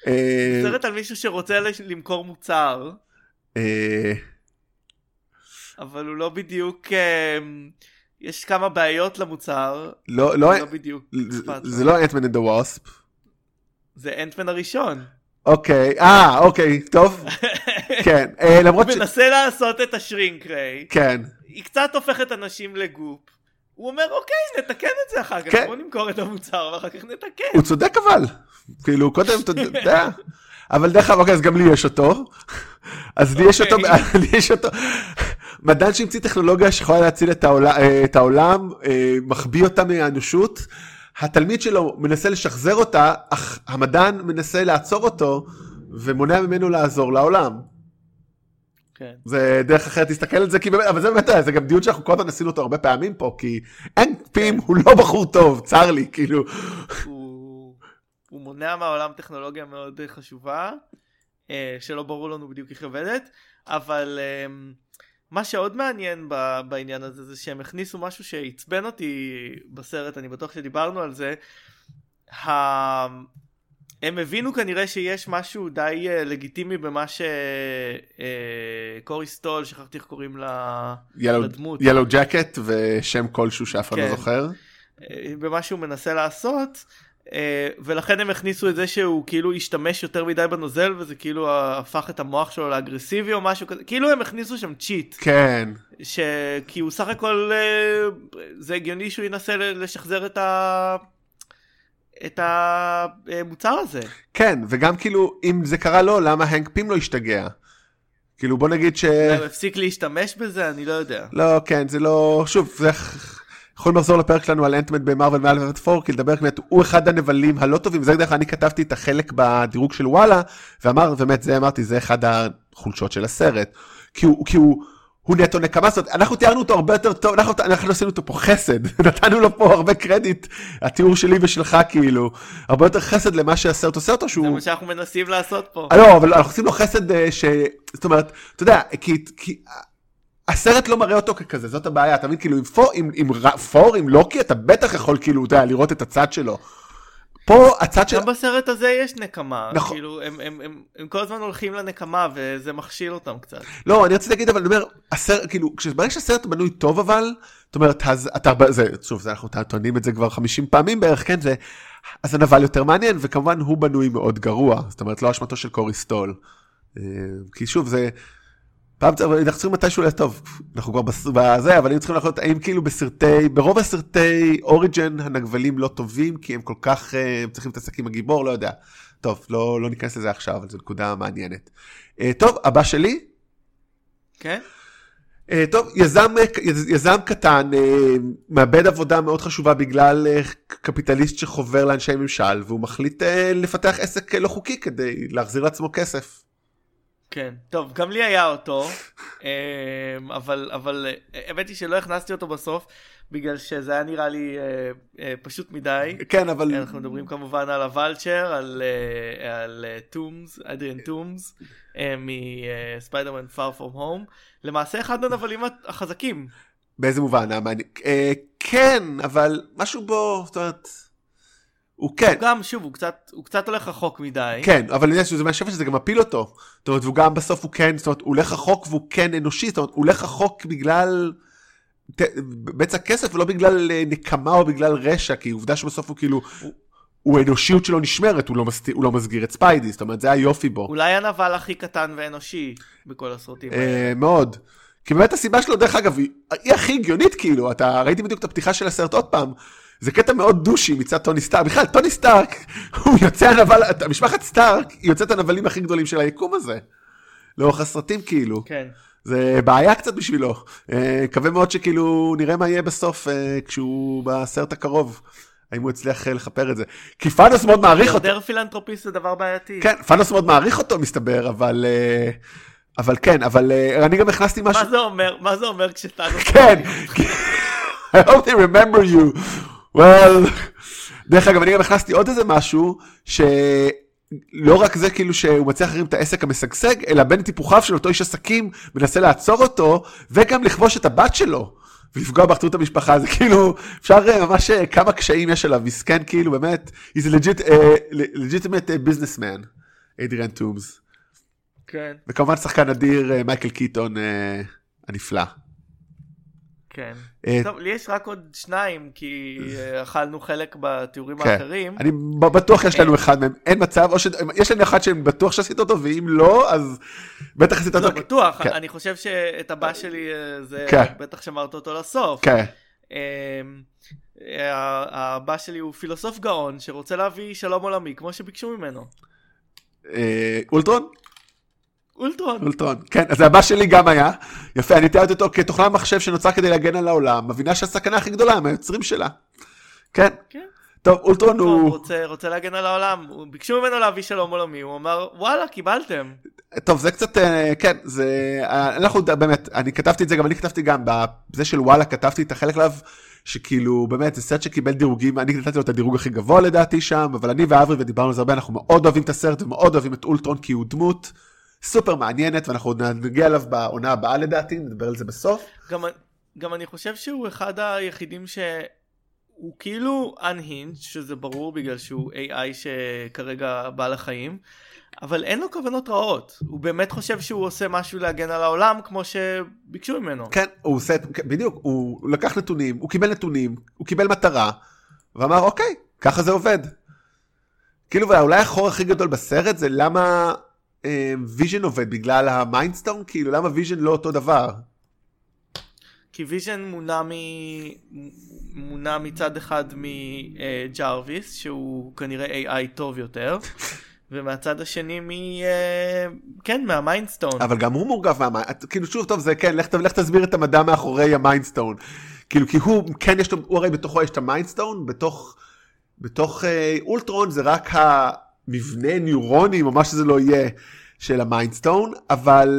אה, סרט על מישהו שרוצה למכור מוצר, אה, אבל הוא לא בדיוק... אמ, יש כמה בעיות למוצר, לא, לא, לא בדיוק זה-. לא אנטמן and the Wasp. זה אנטמן הראשון. אוקיי, אה, אוקיי, טוב, כן, אה, הוא למרות ש... מנסה לעשות את ה shrink ray, כן, היא קצת הופכת אנשים ל goop. הוא אומר אוקיי נתקן את זה אחר כך, כן. בוא נמכור את המוצר ואחר כך נתקן. הוא צודק אבל, כאילו קודם אתה יודע, אבל דרך אגב, אוקיי, אז גם לי יש אותו, אז לי יש אותו, אוקיי. לי יש אותו, מדען שהמציא טכנולוגיה שיכולה להציל את העולם, את העולם אה, מחביא אותה מהאנושות, התלמיד שלו מנסה לשחזר אותה, אך המדען מנסה לעצור אותו, ומונע ממנו לעזור לעולם. כן. זה דרך אחרת להסתכל על זה, כי באמת, אבל זה באמת, זה גם דיון שאנחנו כל הזמן עשינו אותו הרבה פעמים פה, כי אין פים, הוא לא בחור טוב, צר לי, כאילו. הוא מונע מהעולם טכנולוגיה מאוד אה, חשובה, אה, שלא ברור לנו בדיוק איך עובדת, אבל אה, מה שעוד מעניין בעניין הזה זה שהם הכניסו משהו שעצבן אותי בסרט, אני בטוח שדיברנו על זה. ה- הם הבינו כנראה שיש משהו די אה, לגיטימי במה שקורי סטול, שכחתי איך קוראים לה- לדמות. ילו ג'קט ושם כלשהו שאף אחד לא כן. זוכר. אה, במה שהוא מנסה לעשות ולכן הם הכניסו את זה שהוא כאילו השתמש יותר מדי בנוזל וזה כאילו הפך את המוח שלו לאגרסיבי או משהו כזה. כאילו הם הכניסו שם צ'יט כן, ש... כי הוא סך הכל אה, זה הגיוני שהוא ינסה לשחזר את ה... את המוצר הזה. כן, וגם כאילו, אם זה קרה לו, למה הנק פים לא השתגע? כאילו, בוא נגיד ש... הוא הפסיק להשתמש בזה אני לא יודע. לא, כן, זה לא... שוב, זה... יכולים לחזור לפרק שלנו על אנטמן במרוויל מעל ורד פור, כי לדבר באמת, הוא אחד הנבלים הלא טובים, וזה דרך אני כתבתי את החלק בדירוג של וואלה, ואמר, באמת, זה אמרתי, זה אחד החולשות של הסרט. כי הוא, כי הוא, הוא נטו נקמה, זאת אומרת, אנחנו תיארנו אותו הרבה יותר טוב, אנחנו, אנחנו עשינו אותו פה חסד, נתנו לו פה הרבה קרדיט, התיאור שלי ושלך כאילו, הרבה יותר חסד למה שהסרט עושה אותו, זה שהוא... מה שאנחנו מנסים לעשות פה אה, לא, אבל אנחנו עושים לו חסד אה, ש... זאת אומרת, אתה יודע, כי... כי... הסרט לא מראה אותו ככזה, זאת הבעיה, אתה מבין? כאילו, עם פור, עם, עם פור, עם לוקי, אתה בטח יכול, כאילו, אתה יודע, לראות את הצד שלו. פה הצד של... גם בסרט הזה יש נקמה, נכון. כאילו הם, הם, הם, הם כל הזמן הולכים לנקמה וזה מכשיל אותם קצת. לא, אני רציתי להגיד, אבל אני אומר, הסרט, כאילו, כשברגע שהסרט בנוי טוב, אבל, זאת אומרת, אז אתה, זה, שוב, זה, אנחנו טוענים את זה כבר 50 פעמים בערך, כן, זה, אז הנבל יותר מעניין, וכמובן הוא בנוי מאוד גרוע, זאת אומרת, לא אשמתו של קורי סטול. אה, כי שוב, זה, פעם צריך, אנחנו צריכים מתישהו, טוב, אנחנו כבר בזה, אבל היינו צריכים לחיות, האם כאילו בסרטי, ברוב הסרטי אוריג'ן הנגבלים לא טובים, כי הם כל כך, אה, הם צריכים להתעסק עם הגיבור, לא יודע. טוב, לא, לא ניכנס לזה עכשיו, אבל זו נקודה מעניינת. אה, טוב, הבא שלי, כן? Uh, טוב, יזם, יז- יזם קטן מאבד עבודה מאוד חשובה בגלל קפיטליסט שחובר לאנשי ממשל, והוא מחליט לפתח עסק לא חוקי כדי להחזיר לעצמו כסף. כן, טוב, גם לי היה אותו, אמ, אבל, אבל אה, האמת היא שלא הכנסתי אותו בסוף, בגלל שזה היה נראה לי אה, אה, פשוט מדי. כן, אבל... אנחנו מדברים כמובן על ה Vulture, על, אה, על טומס, אדריאן טומס, מספיידרמן Far From Home. למעשה אחד הנבלים החזקים. באיזה מובן? אה, כן, אבל משהו בו, זאת אומרת... הוא כן, הוא גם, שוב, הוא קצת, הוא קצת הולך רחוק מדי. כן, אבל אני יודע שזה מהשפט שזה גם מפיל אותו. זאת אומרת, והוא גם בסוף הוא כן, זאת אומרת, הוא הולך רחוק והוא כן אנושי, זאת אומרת, הוא הולך רחוק בגלל ת- בצע כסף ולא בגלל אה, נקמה או בגלל רשע, כי עובדה שבסוף הוא כאילו, הוא האנושיות שלו נשמרת, הוא לא, מסתיר, הוא לא מסגיר את ספיידי, זאת אומרת, זה היופי בו. אולי הנבל הכי קטן ואנושי בכל הסרטים האלה. אה, מאוד. כי באמת הסיבה שלו, דרך אגב, היא, היא הכי הגיונית, כאילו, אתה ראיתי בדיוק את הפתיחה של הסרט עוד פעם. זה קטע מאוד douchey מצד טוני סטארק. בכלל, טוני סטארק, הוא יוצא הנבל, משפחת סטארק, היא יוצאת הנבלים הכי גדולים של היקום הזה. לאורך הסרטים, כאילו. כן. זה בעיה קצת בשבילו. אה, מקווה מאוד שכאילו נראה מה יהיה בסוף אה, כשהוא בסרט הקרוב. האם הוא יצליח אה, לכפר את זה. כי תאנוס מאוד מעריך אותו. יותר פילנטרופיסט זה דבר בעייתי. כן, תאנוס מאוד מעריך אותו מסתבר, אבל... אבל כן, אבל אני גם הכנסתי משהו... מה זה אומר, מה זה אומר כשטאנוס... כן, I hope they remember you. Well, דרך אגב, אני גם הכנסתי עוד איזה משהו, שלא רק זה כאילו שהוא מצליח להרים את העסק המשגשג, אלא בין טיפוחיו של אותו איש עסקים מנסה לעצור אותו, וגם לכבוש את הבת שלו. ולפגוע באחדות המשפחה, זה כאילו, אפשר אה, ממש אה, כמה קשיים יש עליו, מסכן כאילו, באמת, he's a legit, uh, legitimate uh, businessman, אדריאן טומס. כן, וכמובן שחקן אדיר, מייקל קיטון אה, הנפלא. כן. אה, טוב, לי יש רק עוד שניים, כי אה, אכלנו חלק בתיאורים כן. האחרים. אני בטוח יש לנו אחד מהם, אין מצב, או שיש לנו אחד שאני בטוח שעשית אותו, ואם לא, אז בטח עשית לא, אותו. בטוח, כן. אני חושב שאת הבא שלי אה, זה, כן. בטח שמרת אותו לסוף. כן, אמ, אה, הבא שלי הוא פילוסוף גאון שרוצה להביא שלום עולמי כמו שביקשו ממנו. אה, אולטרון? אולטרון. אולטרון, כן, אז הבא שלי גם היה. יפה, אני תיארתי אותו כתוכנה מחשב שנוצרה כדי להגן על העולם, מבינה שהסכנה הכי גדולה הם היוצרים שלה. כן, כן. טוב, אולטרון הוא. רוצה, רוצה להגן על העולם, ביקשו ממנו להביא שלום עולמי, הוא אמר וואלה קיבלתם. טוב, זה קצת, אה, כן, זה... אה, אנחנו באמת, אני כתבתי את זה, גם אני כתבתי גם, בזה של וואלה, כתבתי את החלק עליו, שכאילו, באמת, זה סרט שקיבל דירוגים, אני נתתי לו את הדירוג הכי גבוה לדעתי שם, אבל אני ואברי, ודיברנו על זה הרבה, אנחנו מאוד אוהבים את הסרט ומאוד אוהבים את אולטרון, כי הוא דמות סופר מעניינת, ואנחנו עוד נגיע אליו בעונה הבאה לדעתי, נדבר על זה בסוף. גם, גם אני חושב שהוא אחד היחידים שהוא כאילו unhinged, שזה ברור בגלל שהוא AI שכרגע בא לחיים, אבל אין לו כוונות רעות. הוא באמת חושב שהוא עושה משהו להגן על העולם כמו שביקשו ממנו. כן, הוא עושה, בדיוק, הוא לקח נתונים, הוא קיבל נתונים, הוא קיבל מטרה, ואמר, אוקיי, ככה זה עובד. כאילו, ואולי החור הכי גדול בסרט זה למה ויז'ן עובד, בגלל ה Mind Stone? כאילו, למה ויז'ן לא אותו דבר? כי ויז'ן מונע, מ... מונע מצד אחד מג'רוויס, שהוא כנראה AI טוב יותר, ומהצד השני מ... אה, כן, מה Mind Stone. אבל גם הוא מורכב מה mind, כאילו, שוב, טוב, זה כן, לך, לך תסביר את המדע מאחורי ה Mind Stone. כאילו, כי הוא, כן, יש לו, הוא הרי בתוכו יש את ה Mind Stone, בתוך, בתוך אה, אולטרון זה רק המבנה ניורונים, או מה שזה לא יהיה, של ה Mind Stone, אבל...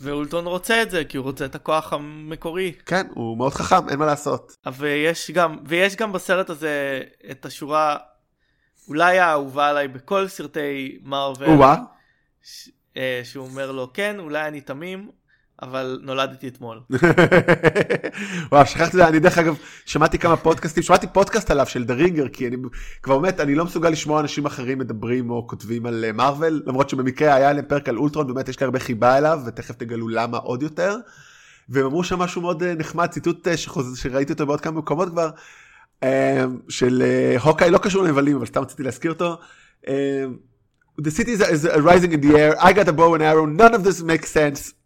ואולטרון רוצה את זה, כי הוא רוצה את הכוח המקורי. כן, הוא מאוד חכם, אין מה לעשות. ויש גם, ויש גם בסרט הזה את השורה אולי האהובה עליי בכל סרטי מארוול. ש- אה, שהוא אומר לו כן אולי אני תמים אבל נולדתי אתמול. וואו, שכחתי אני דרך אגב, שמעתי כמה פודקאסטים, שמעתי פודקאסט עליו של דה רינגר, כי אני כבר באמת, אני לא מסוגל לשמוע אנשים אחרים מדברים או כותבים על אה, מארוול, למרות שבמקרה היה להם פרק על אולטרון, באמת יש לי הרבה חיבה אליו, ותכף תגלו למה עוד יותר. והם אמרו שם משהו מאוד אה, נחמד, ציטוט אה, שחוז... שראיתי אותו בעוד כמה מקומות כבר, אה, של אה, הוקאי, לא קשור לנבלים, אבל סתם רציתי להזכיר אותו. אה, The city is rising in the air, I got a bow and arrow, none of this makes sense.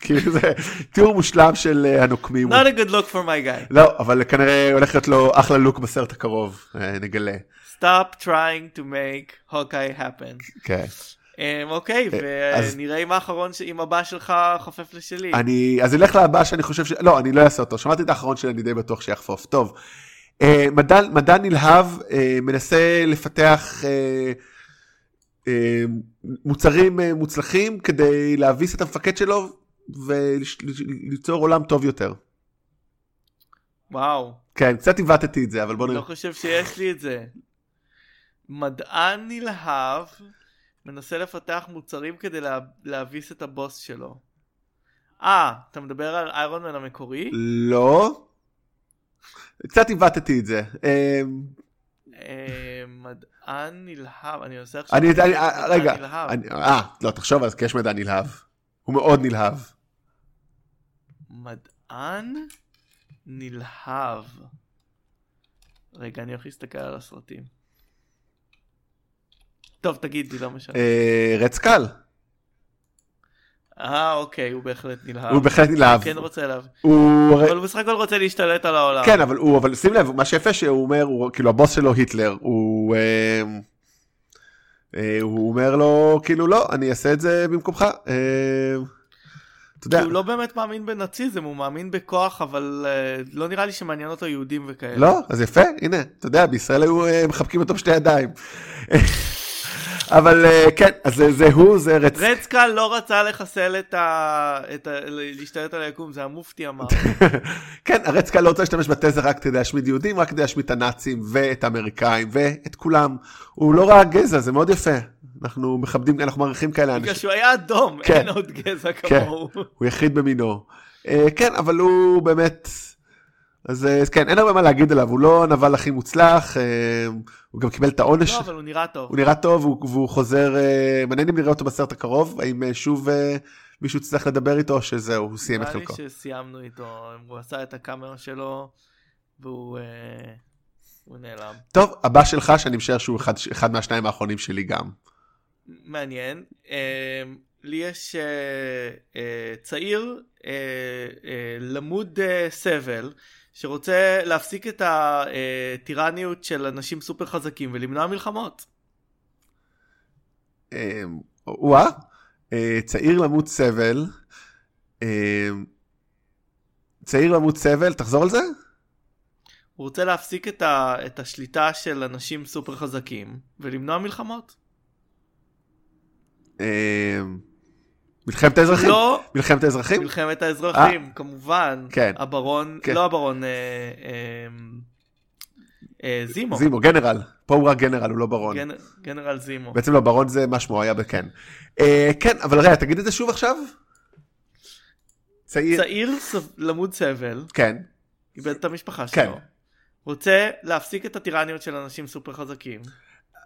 כאילו זה תיאור מושלם של אה, הנוקמים. Not a good look for my guy. לא, אבל כנראה הולך להיות לו אחלה לוק בסרט הקרוב, אה, נגלה. Stop trying to make Hawkeye happen. כן. אמ, אוקיי, אז- ונראה אם האחרון, אם הבא שלך חופף לשלי. אני, אז אלך לבא שאני חושב ש... לא, אני לא אעשה אותו. שמעתי את האחרון שלי, אני די בטוח שיחפוף. טוב. אה, מדען, מדען נלהב אה, מנסה לפתח אה, אה, מוצרים אה, מוצלחים כדי להביס את המפקד שלו וליצור עולם טוב יותר. וואו. כן, קצת עיוותתי את זה, אבל בוא אני נראה. לא חושב שיש לי את זה. מדען נלהב מנסה לפתח מוצרים כדי לה... להביס את הבוס שלו. אה, אתה מדבר על איירון מן המקורי? לא. קצת עיוותתי את זה. אה, אה, מדען נלהב, אני עושה עכשיו... אני, אני, מדען רגע. אני- אה, לא, תחשוב זה, כי יש מדע נלהב. הוא מאוד נלהב. מדען נלהב. רגע, אני הולך להסתכל על הסרטים. טוב, תגיד לי, לא משנה. אה, רדסקל, אה, אוקיי, הוא בהחלט נלהב. הוא בהחלט נלהב. כן רוצה אליו. הוא... אבל הוא בסך הכל רוצה להשתלט על העולם. כן, אבל הוא, אבל שים לב, מה שיפה שהוא אומר, הוא, כאילו הבוס שלו היטלר, הוא... אה, אה, הוא אומר לו, כאילו לא, אני אעשה את זה במקומך. אה, אתה יודע, כי הוא לא באמת מאמין בנאציזם, הוא מאמין בכוח, אבל אה, לא נראה לי שמעניין אותו יהודים וכאלה. לא, אז יפה, הנה, אתה יודע, בישראל היו אה, מחבקים אותו בשתי ידיים. אבל אה, כן, אז זה, הוא, זה רצ... רדסקל לא רצה לחסל את ה... להשתלט על היקום, זה המופתי אמר. כן, הרצקה לא רוצה להשתמש בתזה רק כדי להשמיד יהודים, רק כדי להשמיד את הנאצים ואת האמריקאים ואת כולם. הוא לא ראה גזע, זה מאוד יפה. אנחנו מכבדים, אנחנו מעריכים כאלה בגלל אנשים. שהוא היה אדום, כן. אין עוד גזע כן. כמוהו. הוא יחיד במינו. אה, כן, אבל הוא באמת... אז אה, כן, אין הרבה מה להגיד עליו, הוא לא הנבל הכי מוצלח, אה, הוא גם קיבל את העונש. לא, אבל הוא נראה טוב. הוא נראה טוב והוא, והוא חוזר, אה, מעניין אם נראה אותו בסרט הקרוב, האם שוב מישהו יצטרך לדבר איתו שזהו, הוא סיים את נראה חלקו. לי שסיימנו איתו, הוא עשה את הקאמרה שלו, והוא הוא נעלם. טוב, הבא שלך שאני משער שהוא אחד, אחד מהשניים האחרונים שלי גם. מעניין. לי יש צעיר למוד סבל, שרוצה להפסיק את הטירניות של אנשים סופר חזקים ולמנוע מלחמות. אה, וואה, אה, צעיר למות סבל, אה, צעיר למות סבל, תחזור על זה? הוא רוצה להפסיק את, ה, את השליטה של אנשים סופר חזקים ולמנוע מלחמות. אה, מלחמת האזרחים? לא מלחמת האזרחים? מלחמת האזרחים, כמובן. כן. הברון, כן. לא הברון, אה, אה, אה, זימו. זימו, גנרל. פה הוא רק גנרל, הוא לא ברון. גנ, גנרל זימו. בעצם לא, ברון זה מה שמו היה בכן. אה, כן, אבל רגע, תגיד את זה שוב עכשיו? צעיר. צעיר למוד סבל, כן. איבד את המשפחה כן. שלו. רוצה להפסיק את הטירניות של אנשים סופר חזקים.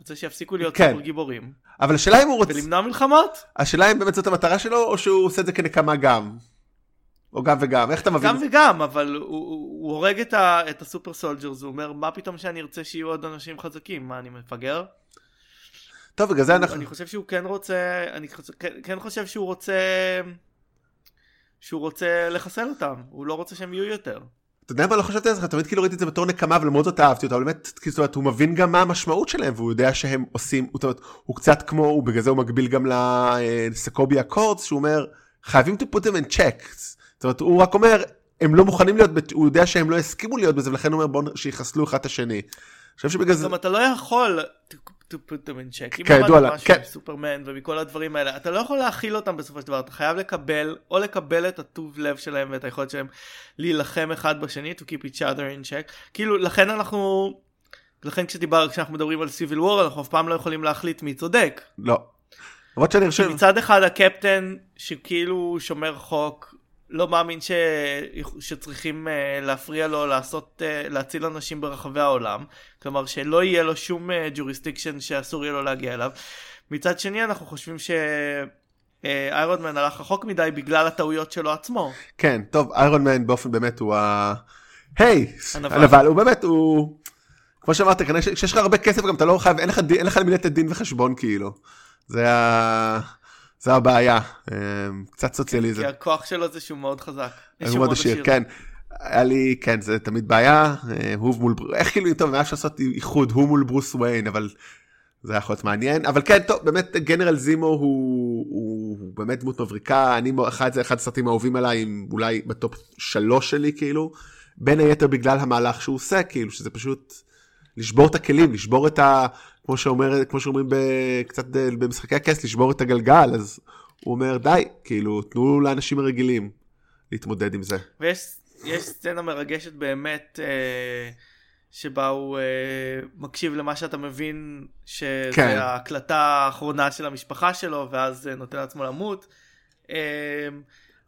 רוצה שיפסיקו להיות כן. סופר גיבורים. אבל השאלה אם הוא רוצה... ולמנוע מלחמות. השאלה אם באמת זאת המטרה שלו, או שהוא עושה את זה כנקמה גם. או גם וגם, איך אתה מבין? גם וגם, אבל הוא, הוא, הוא הורג את, ה, את ה super soldiers, הוא אומר, מה פתאום שאני ארצה שיהיו עוד אנשים חזקים? מה, אני מפגר? טוב, בגלל זה אנחנו... אני חושב שהוא כן רוצה, אני חושב, כן, כן חושב שהוא רוצה, שהוא רוצה לחסל אותם, הוא לא רוצה שהם יהיו יותר. אתה יודע מה לא חשבתי על זה? תמיד כאילו ראיתי את זה בתור נקמה ולמרות זאת אהבתי אותה, אבל באמת, כאילו, זאת אומרת, הוא מבין גם מה המשמעות שלהם והוא יודע שהם עושים, זאת אומרת, הוא קצת כמו, הוא בגלל זה הוא מקביל גם ל Sokovia Accords, שהוא אומר, חייבים to put them in check. זאת אומרת, הוא רק אומר, הם לא מוכנים להיות, הוא יודע שהם לא יסכימו להיות בזה, ולכן הוא אומר, בואו שיחסלו אחד את השני. אני חושב שבגלל זה, גם אתה לא יכול to, put them in check. כידוע לה, כן. מסופרמן ומכל הדברים האלה, אתה לא יכול להכיל אותם בסופו של דבר, אתה חייב לקבל, או לקבל את הטוב לב שלהם ואת היכולת שלהם להילחם אחד בשני, to keep each other in check. כאילו, לכן אנחנו, לכן כשדיבר, כשאנחנו מדברים על סיביל וור, אנחנו אף פעם לא יכולים להחליט מי צודק. לא. למרות שאני חושב, מצד אחד הקפטן שכאילו שומר חוק לא מאמין ש... שצריכים אה, להפריע לו לעשות אה, להציל אנשים ברחבי העולם כלומר שלא יהיה לו שום jurisdiction שאסור יהיה לו להגיע אליו מצד שני אנחנו חושבים שאיירון מן הלך רחוק מדי בגלל הטעויות שלו עצמו כן, טוב, איירון מן באופן באמת הוא ה... היי, הנבל. הוא באמת, הוא... כמו שאמרת, כנראה ש- כשיש לך הרבה כסף גם אתה לא חייב, אין לך אין לך למי לתת דין וחשבון כאילו. זה ה... זה הבעיה, אמ, קצת סוציאליזם. כי הכוח שלו זה שהוא מאוד חזק. הוא מאוד עשיר, כן. היה לי, כן, זה תמיד בעיה, אה, הוא מול, איך כאילו, טוב, היה אפשר לעשות איחוד, הוא מול ברוס וויין, אבל זה היה יכול להיות מעניין, אבל כן, טוב, באמת, גנרל זימו הוא, הוא, הוא באמת דמות מבריקה, אני, אחד, זה אחד הסרטים האהובים עליי, עם אולי בטופ שלוש שלי, כאילו, בין היתר בגלל המהלך שהוא עושה, כאילו, שזה פשוט, לשבור את הכלים, לשבור את ה... כמו, שאומר, כמו שאומרים קצת במשחקי הכס, לשבור את הגלגל, אז הוא אומר, די, כאילו, תנו לאנשים הרגילים להתמודד עם זה. ויש סצנה מרגשת באמת, אה, שבה הוא אה, מקשיב למה שאתה מבין, שזה כן. ההקלטה האחרונה של המשפחה שלו, ואז אה, נותן לעצמו למות. אה,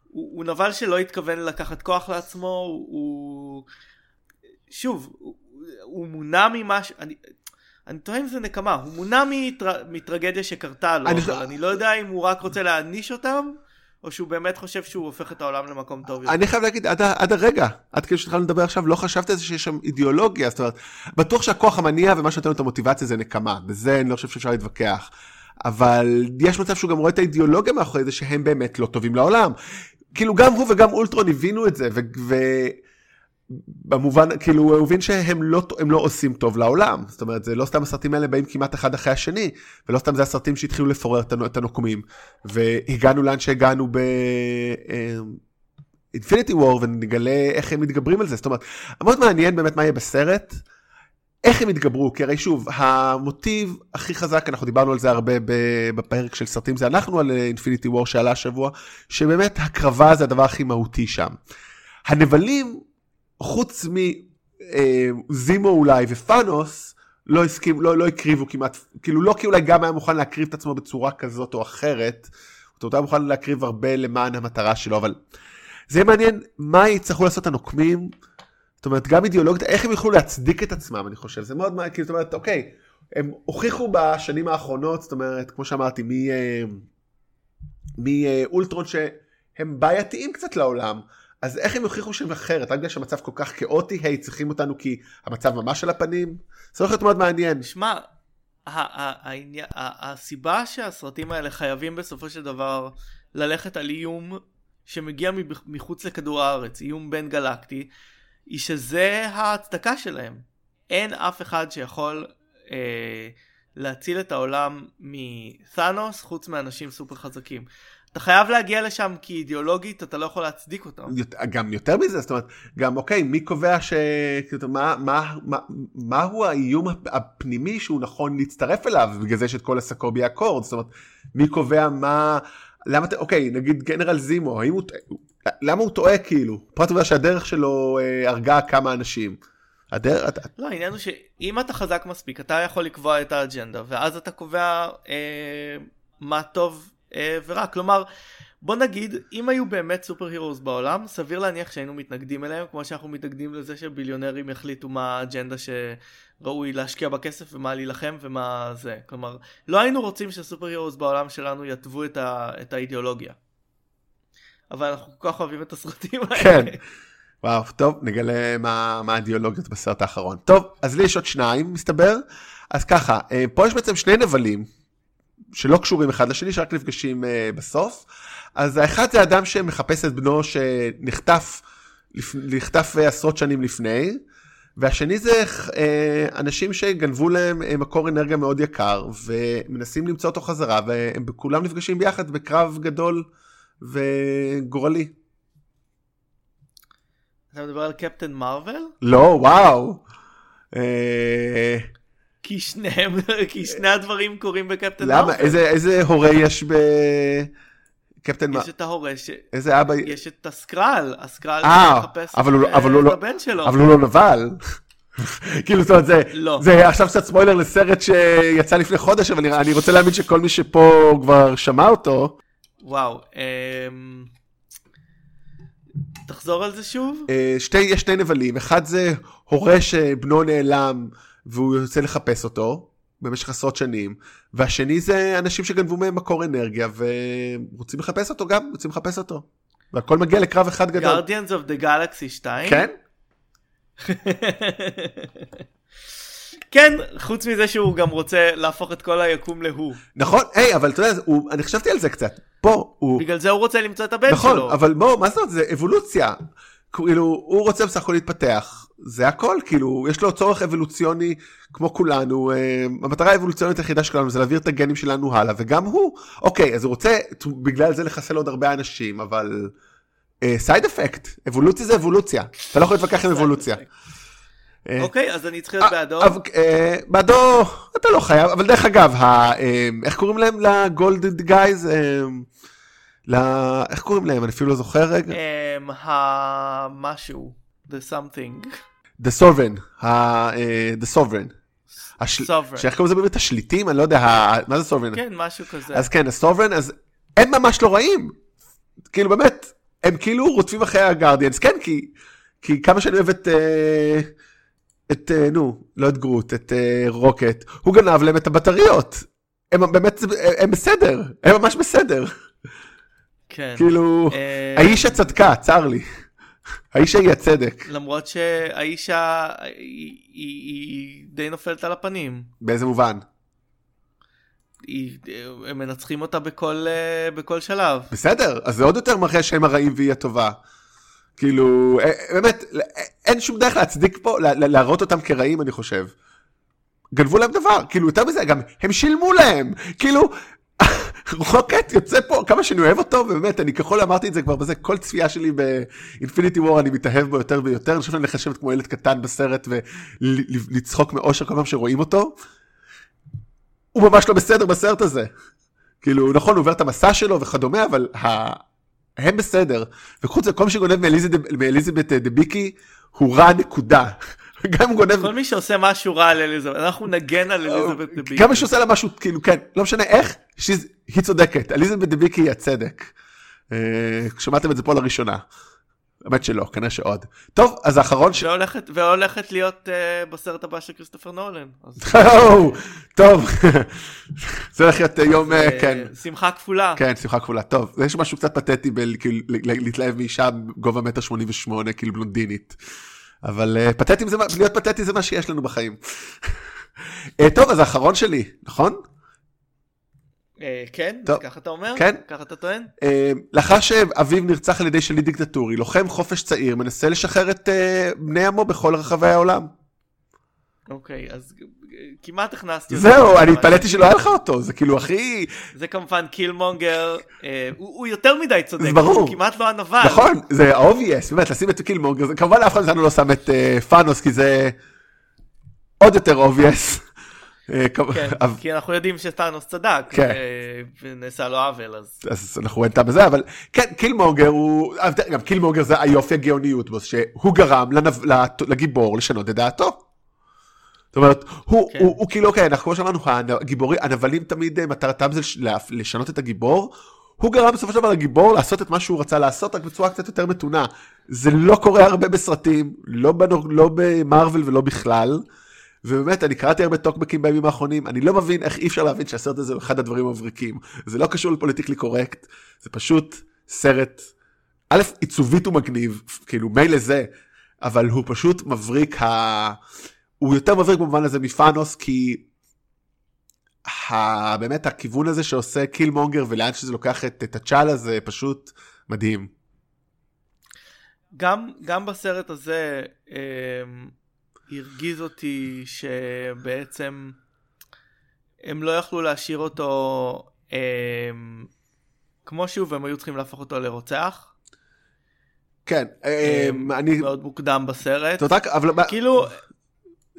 הוא, הוא נבל שלא התכוון לקחת כוח לעצמו, הוא... שוב, הוא, הוא מונע ממשהו, אני, אני טועה אם זה נקמה, הוא מונע מטר... מטרגדיה שקרתה לו, אני... אבל אני לא יודע אם הוא רק רוצה להעניש אותם, או שהוא באמת חושב שהוא הופך את העולם למקום טוב יותר. אני חייב להגיד, עד, עד הרגע, עד כאילו שהתחלנו לדבר עכשיו, לא חשבתי על זה שיש שם אידיאולוגיה, זאת אומרת, בטוח שהכוח המניע ומה שנותן לו את המוטיבציה זה נקמה, בזה אני לא חושב שאפשר להתווכח. אבל יש מצב שהוא גם רואה את האידיאולוגיה מאחורי זה שהם באמת לא טובים לעולם. כאילו גם הוא וגם אולטרון הבינו את זה, ו... ו... במובן, כאילו הוא הבין שהם לא, לא עושים טוב לעולם. זאת אומרת, זה לא סתם הסרטים האלה באים כמעט אחד אחרי השני, ולא סתם זה הסרטים שהתחילו לפורר את הנוקמים. והגענו לאן שהגענו ב... אינפיניטי אה, וור ונגלה איך הם מתגברים על זה. זאת אומרת, מאוד מעניין באמת מה יהיה בסרט, איך הם יתגברו, כי הרי שוב, המוטיב הכי חזק, אנחנו דיברנו על זה הרבה בפרק של סרטים, זה אנחנו על אינפיניטי וור שעלה השבוע, שבאמת הקרבה זה הדבר הכי מהותי שם. הנבלים חוץ מזימו אולי ופאנוס, לא הסכים, לא, לא הקריבו כמעט, כאילו לא כי אולי גם היה מוכן להקריב את עצמו בצורה כזאת או אחרת, הוא היה מוכן להקריב הרבה למען המטרה שלו, אבל זה יהיה מעניין מה יצטרכו לעשות הנוקמים, זאת אומרת גם אידיאולוגית, איך הם יוכלו להצדיק את עצמם, אני חושב, זה מאוד מעניין, כאילו, זאת אומרת, אוקיי, הם הוכיחו בשנים האחרונות, זאת אומרת, כמו שאמרתי, מאולטרון שהם בעייתיים קצת לעולם. אז איך הם יוכיחו שהם אחרת? רק בגלל שהמצב כל כך כאוטי, היי, צריכים אותנו כי המצב ממש על הפנים? זה הולך להיות מאוד מעניין. שמע, הסיבה שהסרטים האלה חייבים בסופו של דבר ללכת על איום שמגיע מחוץ לכדור הארץ, איום בין גלקטי, היא שזה ההצדקה שלהם. אין אף אחד שיכול אה, להציל את העולם מת'אנוס חוץ מאנשים סופר חזקים. אתה חייב להגיע לשם כי אידיאולוגית אתה לא יכול להצדיק אותם. גם יותר מזה, זאת אומרת, גם אוקיי, מי קובע ש... מה, מה, מה, מהו האיום הפנימי שהוא נכון להצטרף אליו, בגלל זה יש את כל הסקובי אקורד, זאת אומרת, מי קובע מה... למה, אתה, אוקיי, נגיד גנרל זימו, האם הוא... למה הוא טועה כאילו? פרט עובדה שהדרך שלו אה, הרגה כמה אנשים. הדרך... לא, העניין הוא שאם אתה חזק מספיק, אתה יכול לקבוע את האג'נדה, ואז אתה קובע אה, מה טוב אה, ורק. כלומר, בוא נגיד, אם היו באמת סופר הירוס בעולם, סביר להניח שהיינו מתנגדים אליהם, כמו שאנחנו מתנגדים לזה שביליונרים יחליטו מה האג'נדה שראוי להשקיע בכסף ומה להילחם ומה זה. כלומר, לא היינו רוצים שסופר הירוס בעולם שלנו יתוו את, ה- את האידיאולוגיה. אבל אנחנו כל כך אוהבים את הסרטים האלה. כן. וואו, טוב, נגלה מה, מה האידיאולוגיות בסרט האחרון. טוב, אז לי יש עוד שניים, מסתבר. אז ככה, אה, פה יש בעצם שני נבלים, שלא קשורים אחד לשני, שרק נפגשים uh, בסוף. אז האחד זה אדם שמחפש את בנו שנחטף נחטף עשרות שנים לפני, והשני זה אנשים שגנבו להם מקור אנרגיה מאוד יקר, ומנסים למצוא אותו חזרה, והם כולם נפגשים ביחד בקרב גדול וגורלי. אתה מדבר על קפטן מרוויל? לא, וואו. Uh... כי שניהם, כי שני הדברים קורים בקפטן מרוויל. למה? איזה, איזה הורה יש בקפטן מרוויל? יש את ההורה ש... איזה אבא? יש את הסקרל, הסקרל אה, מחפש את לא- הבן שלו. אבל הוא לא נבל. כאילו זאת אומרת זה, לא. זה עכשיו קצת ספוילר לסרט שיצא לפני חודש אבל אני רוצה להאמין שכל מי שפה כבר שמע אותו. וואו. אמ... תחזור על זה שוב. אה, שתי, יש שני נבלים אחד זה הורה שבנו נעלם והוא יוצא לחפש אותו במשך עשרות שנים, והשני זה אנשים שגנבו מהם מקור אנרגיה ורוצים לחפש אותו גם, רוצים לחפש אותו. והכל מגיע לקרב אחד גדול. Guardians of the Galaxy 2? כן. כן, חוץ מזה שהוא גם רוצה להפוך את כל היקום להוא. נכון, היי, אבל אתה יודע, הוא, אני חשבתי על זה קצת. פה הוא... בגלל זה הוא רוצה למצוא את הבן נכון, שלו. נכון, אבל בוא, מה זאת, זה אבולוציה. כאילו, הוא רוצה בסך הכל להתפתח. זה הכל, כאילו, יש לו צורך אבולוציוני כמו כולנו, אה, המטרה האבולוציונית היחידה שלנו זה להעביר את הגנים שלנו הלאה, וגם הוא, אוקיי, אז הוא רוצה בגלל זה לחסל עוד הרבה אנשים, אבל סייד uh, אפקט, אבולוציה זה אבולוציה, אתה לא יכול להתווכח עם אבולוציה. אה, אוקיי, אז אני צריך להיות בעדו. אבל, אה, בעדו, אתה לא חייב, אבל דרך אגב, אה, איך קוראים להם לגולדד גייז? איך קוראים להם? אני אפילו לא זוכר רגע. המשהו, the something. The Sovereign, אה, The Sovereign. שאיך קוראים לזה באמת? השליטים? אני לא יודע, מה זה Sovereign? כן, משהו כזה. אז כן, הסוברן, אז הם ממש לא רעים. כאילו באמת, הם כאילו רודפים אחרי הגרדיאנס, כן, כי, כמה שאני אוהב את, אה, את, אה, נו, לא את גרוט, את אה, רוקט, הוא גנב להם את הבטריות. הם באמת, הם בסדר, הם ממש בסדר. כן. כאילו, אה, האיש הצדקה, צר לי. האיש ההיא הצדק. למרות שהאישה היא- היא היא די נופלת על הפנים. באיזה מובן? היא- הם מנצחים אותה בכל בכל שלב. בסדר, אז זה עוד יותר מראה שהם הרעים והיא הטובה. כאילו, אה, אה, באמת, אה, אין שום דרך להצדיק פה, לה- לה- להראות אותם כרעים, אני חושב. גנבו להם דבר, כאילו, יותר מזה, גם הם שילמו להם, כאילו, רוקט יוצא פה, כמה שאני אוהב אותו, ובאמת, אני ככל אמרתי את זה כבר בזה, כל צפייה שלי באינפיניטי וור, אני מתאהב בו יותר ויותר, אני חושב שאני לשבת כמו ילד קטן בסרט ולצחוק מאושר כל פעם שרואים אותו. הוא ממש לא בסדר בסרט הזה. כאילו, נכון, הוא עובר את המסע שלו וכדומה, אבל. הם בסדר. וחוץ מזה, כל מי שגונב מאליזבת- אה, דביקי, הוא רע נקודה. גם הוא גונב, כל מי שעושה משהו רע על אליזבת, אנחנו נגן על אליזבת דביק. גם מי שעושה לה משהו, כאילו, כן, לא משנה איך, היא צודקת. אליזבת דביקי היא הצדק. אה, שמעתם את זה פה לראשונה. האמת שלא, כנראה שעוד. טוב, אז האחרון ש... והולכת, והולכת להיות uh, בסרט הבא של כריסטופר נולן. אז, טוב, זה הולך להיות אה, יום, אה, כן. שמחה כפולה. כן, שמחה כפולה. טוב, יש משהו קצת פתטי ב- כאילו, מאישה בגובה מטר שמונים ושמונה, כאילו בלונדינית. אבל אה, פתטים זה, להיות פתטי זה מה שיש לנו בחיים. אה, טוב, אז האחרון שלי, נכון? אה, כן? טוב. ככה אתה אומר? כן. ככה אתה טוען? אה, לאחר שאביו נרצח על ידי שליט דיקטטורי, לוחם חופש צעיר מנסה לשחרר את אה, בני עמו בכל רחבי העולם. אוקיי, אז אה, כמעט הכנסתי זהו, אני התפלאתי שלא היה לך אותו, זה כאילו הכי... זה כמובן קילמונגר, הוא יותר מדי צודק, זה ברור. הוא כמעט לא הנבל. נכון, זה obvious, באמת, לשים את קילמונגר, כמובן אף אחד מאיתנו לא שם את פאנוס, כי זה עוד יותר obvious. אה, כמ- כן, אבל- כי אנחנו יודעים שטאנוס צדק, כן. אה, ונעשה לו עוול, אז... אז אנחנו רואים את בזה, אבל כן, קילמונגר הוא, גם קילמונגר זה היופי הגאוניות בו, שהוא גרם לגיבור לשנות את דעתו. זאת אומרת, הוא, כן. הוא, הוא כאילו, כן, אנחנו כמו שאמרנו, הגיבורים, הנבלים תמיד אה, מטרתם זה לשנות את הגיבור. הוא גרם בסופו של דבר לגיבור לעשות את מה שהוא רצה לעשות, רק בצורה קצת יותר מתונה. זה לא קורה הרבה בסרטים, לא, לא במרוויל ולא בכלל. ובאמת, אני קראתי הרבה טוקבקים בימים האחרונים, אני לא מבין איך אי אפשר להבין שהסרט הזה הוא אחד הדברים המבריקים. זה לא קשור לפוליטיקלי קורקט, זה פשוט סרט, א', עיצובית הוא מגניב, כאילו מילא זה, אבל הוא פשוט מבריק, ה... הוא יותר מבריק במובן הזה מפאנוס, כי ה... באמת הכיוון הזה שעושה קילמונגר ולאן שזה לוקח את, את הצ'אלה זה פשוט מדהים. גם, גם בסרט הזה אה, הרגיז אותי שבעצם הם לא יכלו להשאיר אותו אה, כמו שהוא והם היו צריכים להפוך אותו לרוצח. כן, אה, אמ, אני... מאוד מוקדם בסרט. רק, אבל כאילו,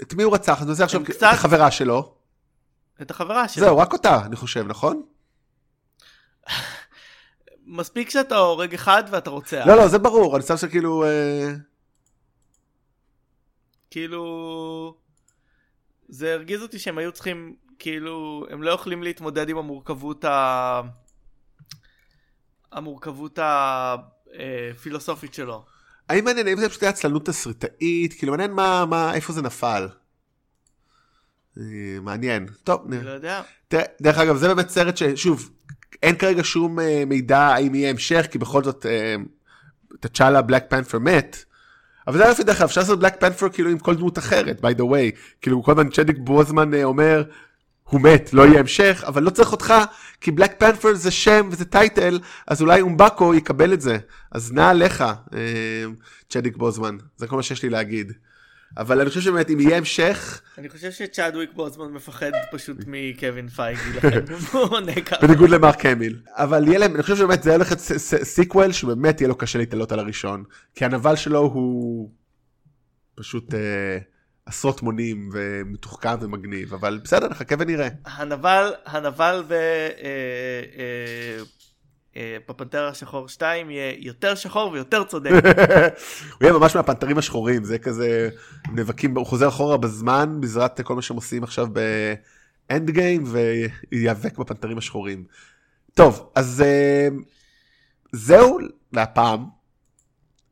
את מי הוא רצח? אני רוצה עכשיו הם את קצת- החברה שלו. את החברה שלו. זהו, רק אותה, אני חושב, נכון? מספיק שאתה הורג אחד ואתה רוצח. לא, לא, זה ברור, אני שם שכאילו... אה, כאילו זה הרגיז אותי שהם היו צריכים כאילו הם לא יכולים להתמודד עם המורכבות ה... המורכבות הפילוסופית שלו. האם מעניין, האם זה פשוט היה עצלנות תסריטאית? כאילו, מעניין מה, מה, איפה זה נפל. אה, מעניין. טוב, אני נראה. לא יודע. תראה, דרך אגב, זה באמת סרט ששוב, אין כרגע שום אה, מידע האם יהיה המשך, כי בכל זאת, אה, תצ'אלה בלק פנת'ר מת. אבל זה היה לפי דרך אגב, אפשר לעשות בלק פנת'ר כאילו עם כל דמות אחרת, by the way. כאילו, כל הזמן צ'דוויק בוזמן אה, אומר, הוא מת, לא יהיה המשך, אבל לא צריך אותך, כי בלק פנת'ר זה שם וזה title, אז אולי אומבאקו יקבל את זה. אז נע עליך, אה, צ'דוויק בוזמן. זה כל מה שיש לי להגיד. אבל אני חושב שבאמת, אם יהיה המשך, אני חושב שצ'אדוויק בוזמן מפחד פשוט מקווין פייגי לכן הוא עונה ככה. בניגוד למרק המיל. אבל יהיה להם, אני חושב שבאמת זה הולך להיות sequel שבאמת יהיה לו קשה להתעלות על הראשון. כי הנבל שלו הוא פשוט אה, עשרות מונים ומתוחכם ומגניב, אבל בסדר, נחכה ונראה. הנבל, הנבל ב... אה, אה, בפנתר השחור 2 יהיה יותר שחור ויותר צודק. הוא יהיה ממש מהפנתרים השחורים, זה כזה, נאבקים, הוא חוזר אחורה בזמן, בעזרת כל מה שהם עושים עכשיו באנד גיים, וייאבק בפנתרים השחורים. טוב, אז אה, זהו להפעם.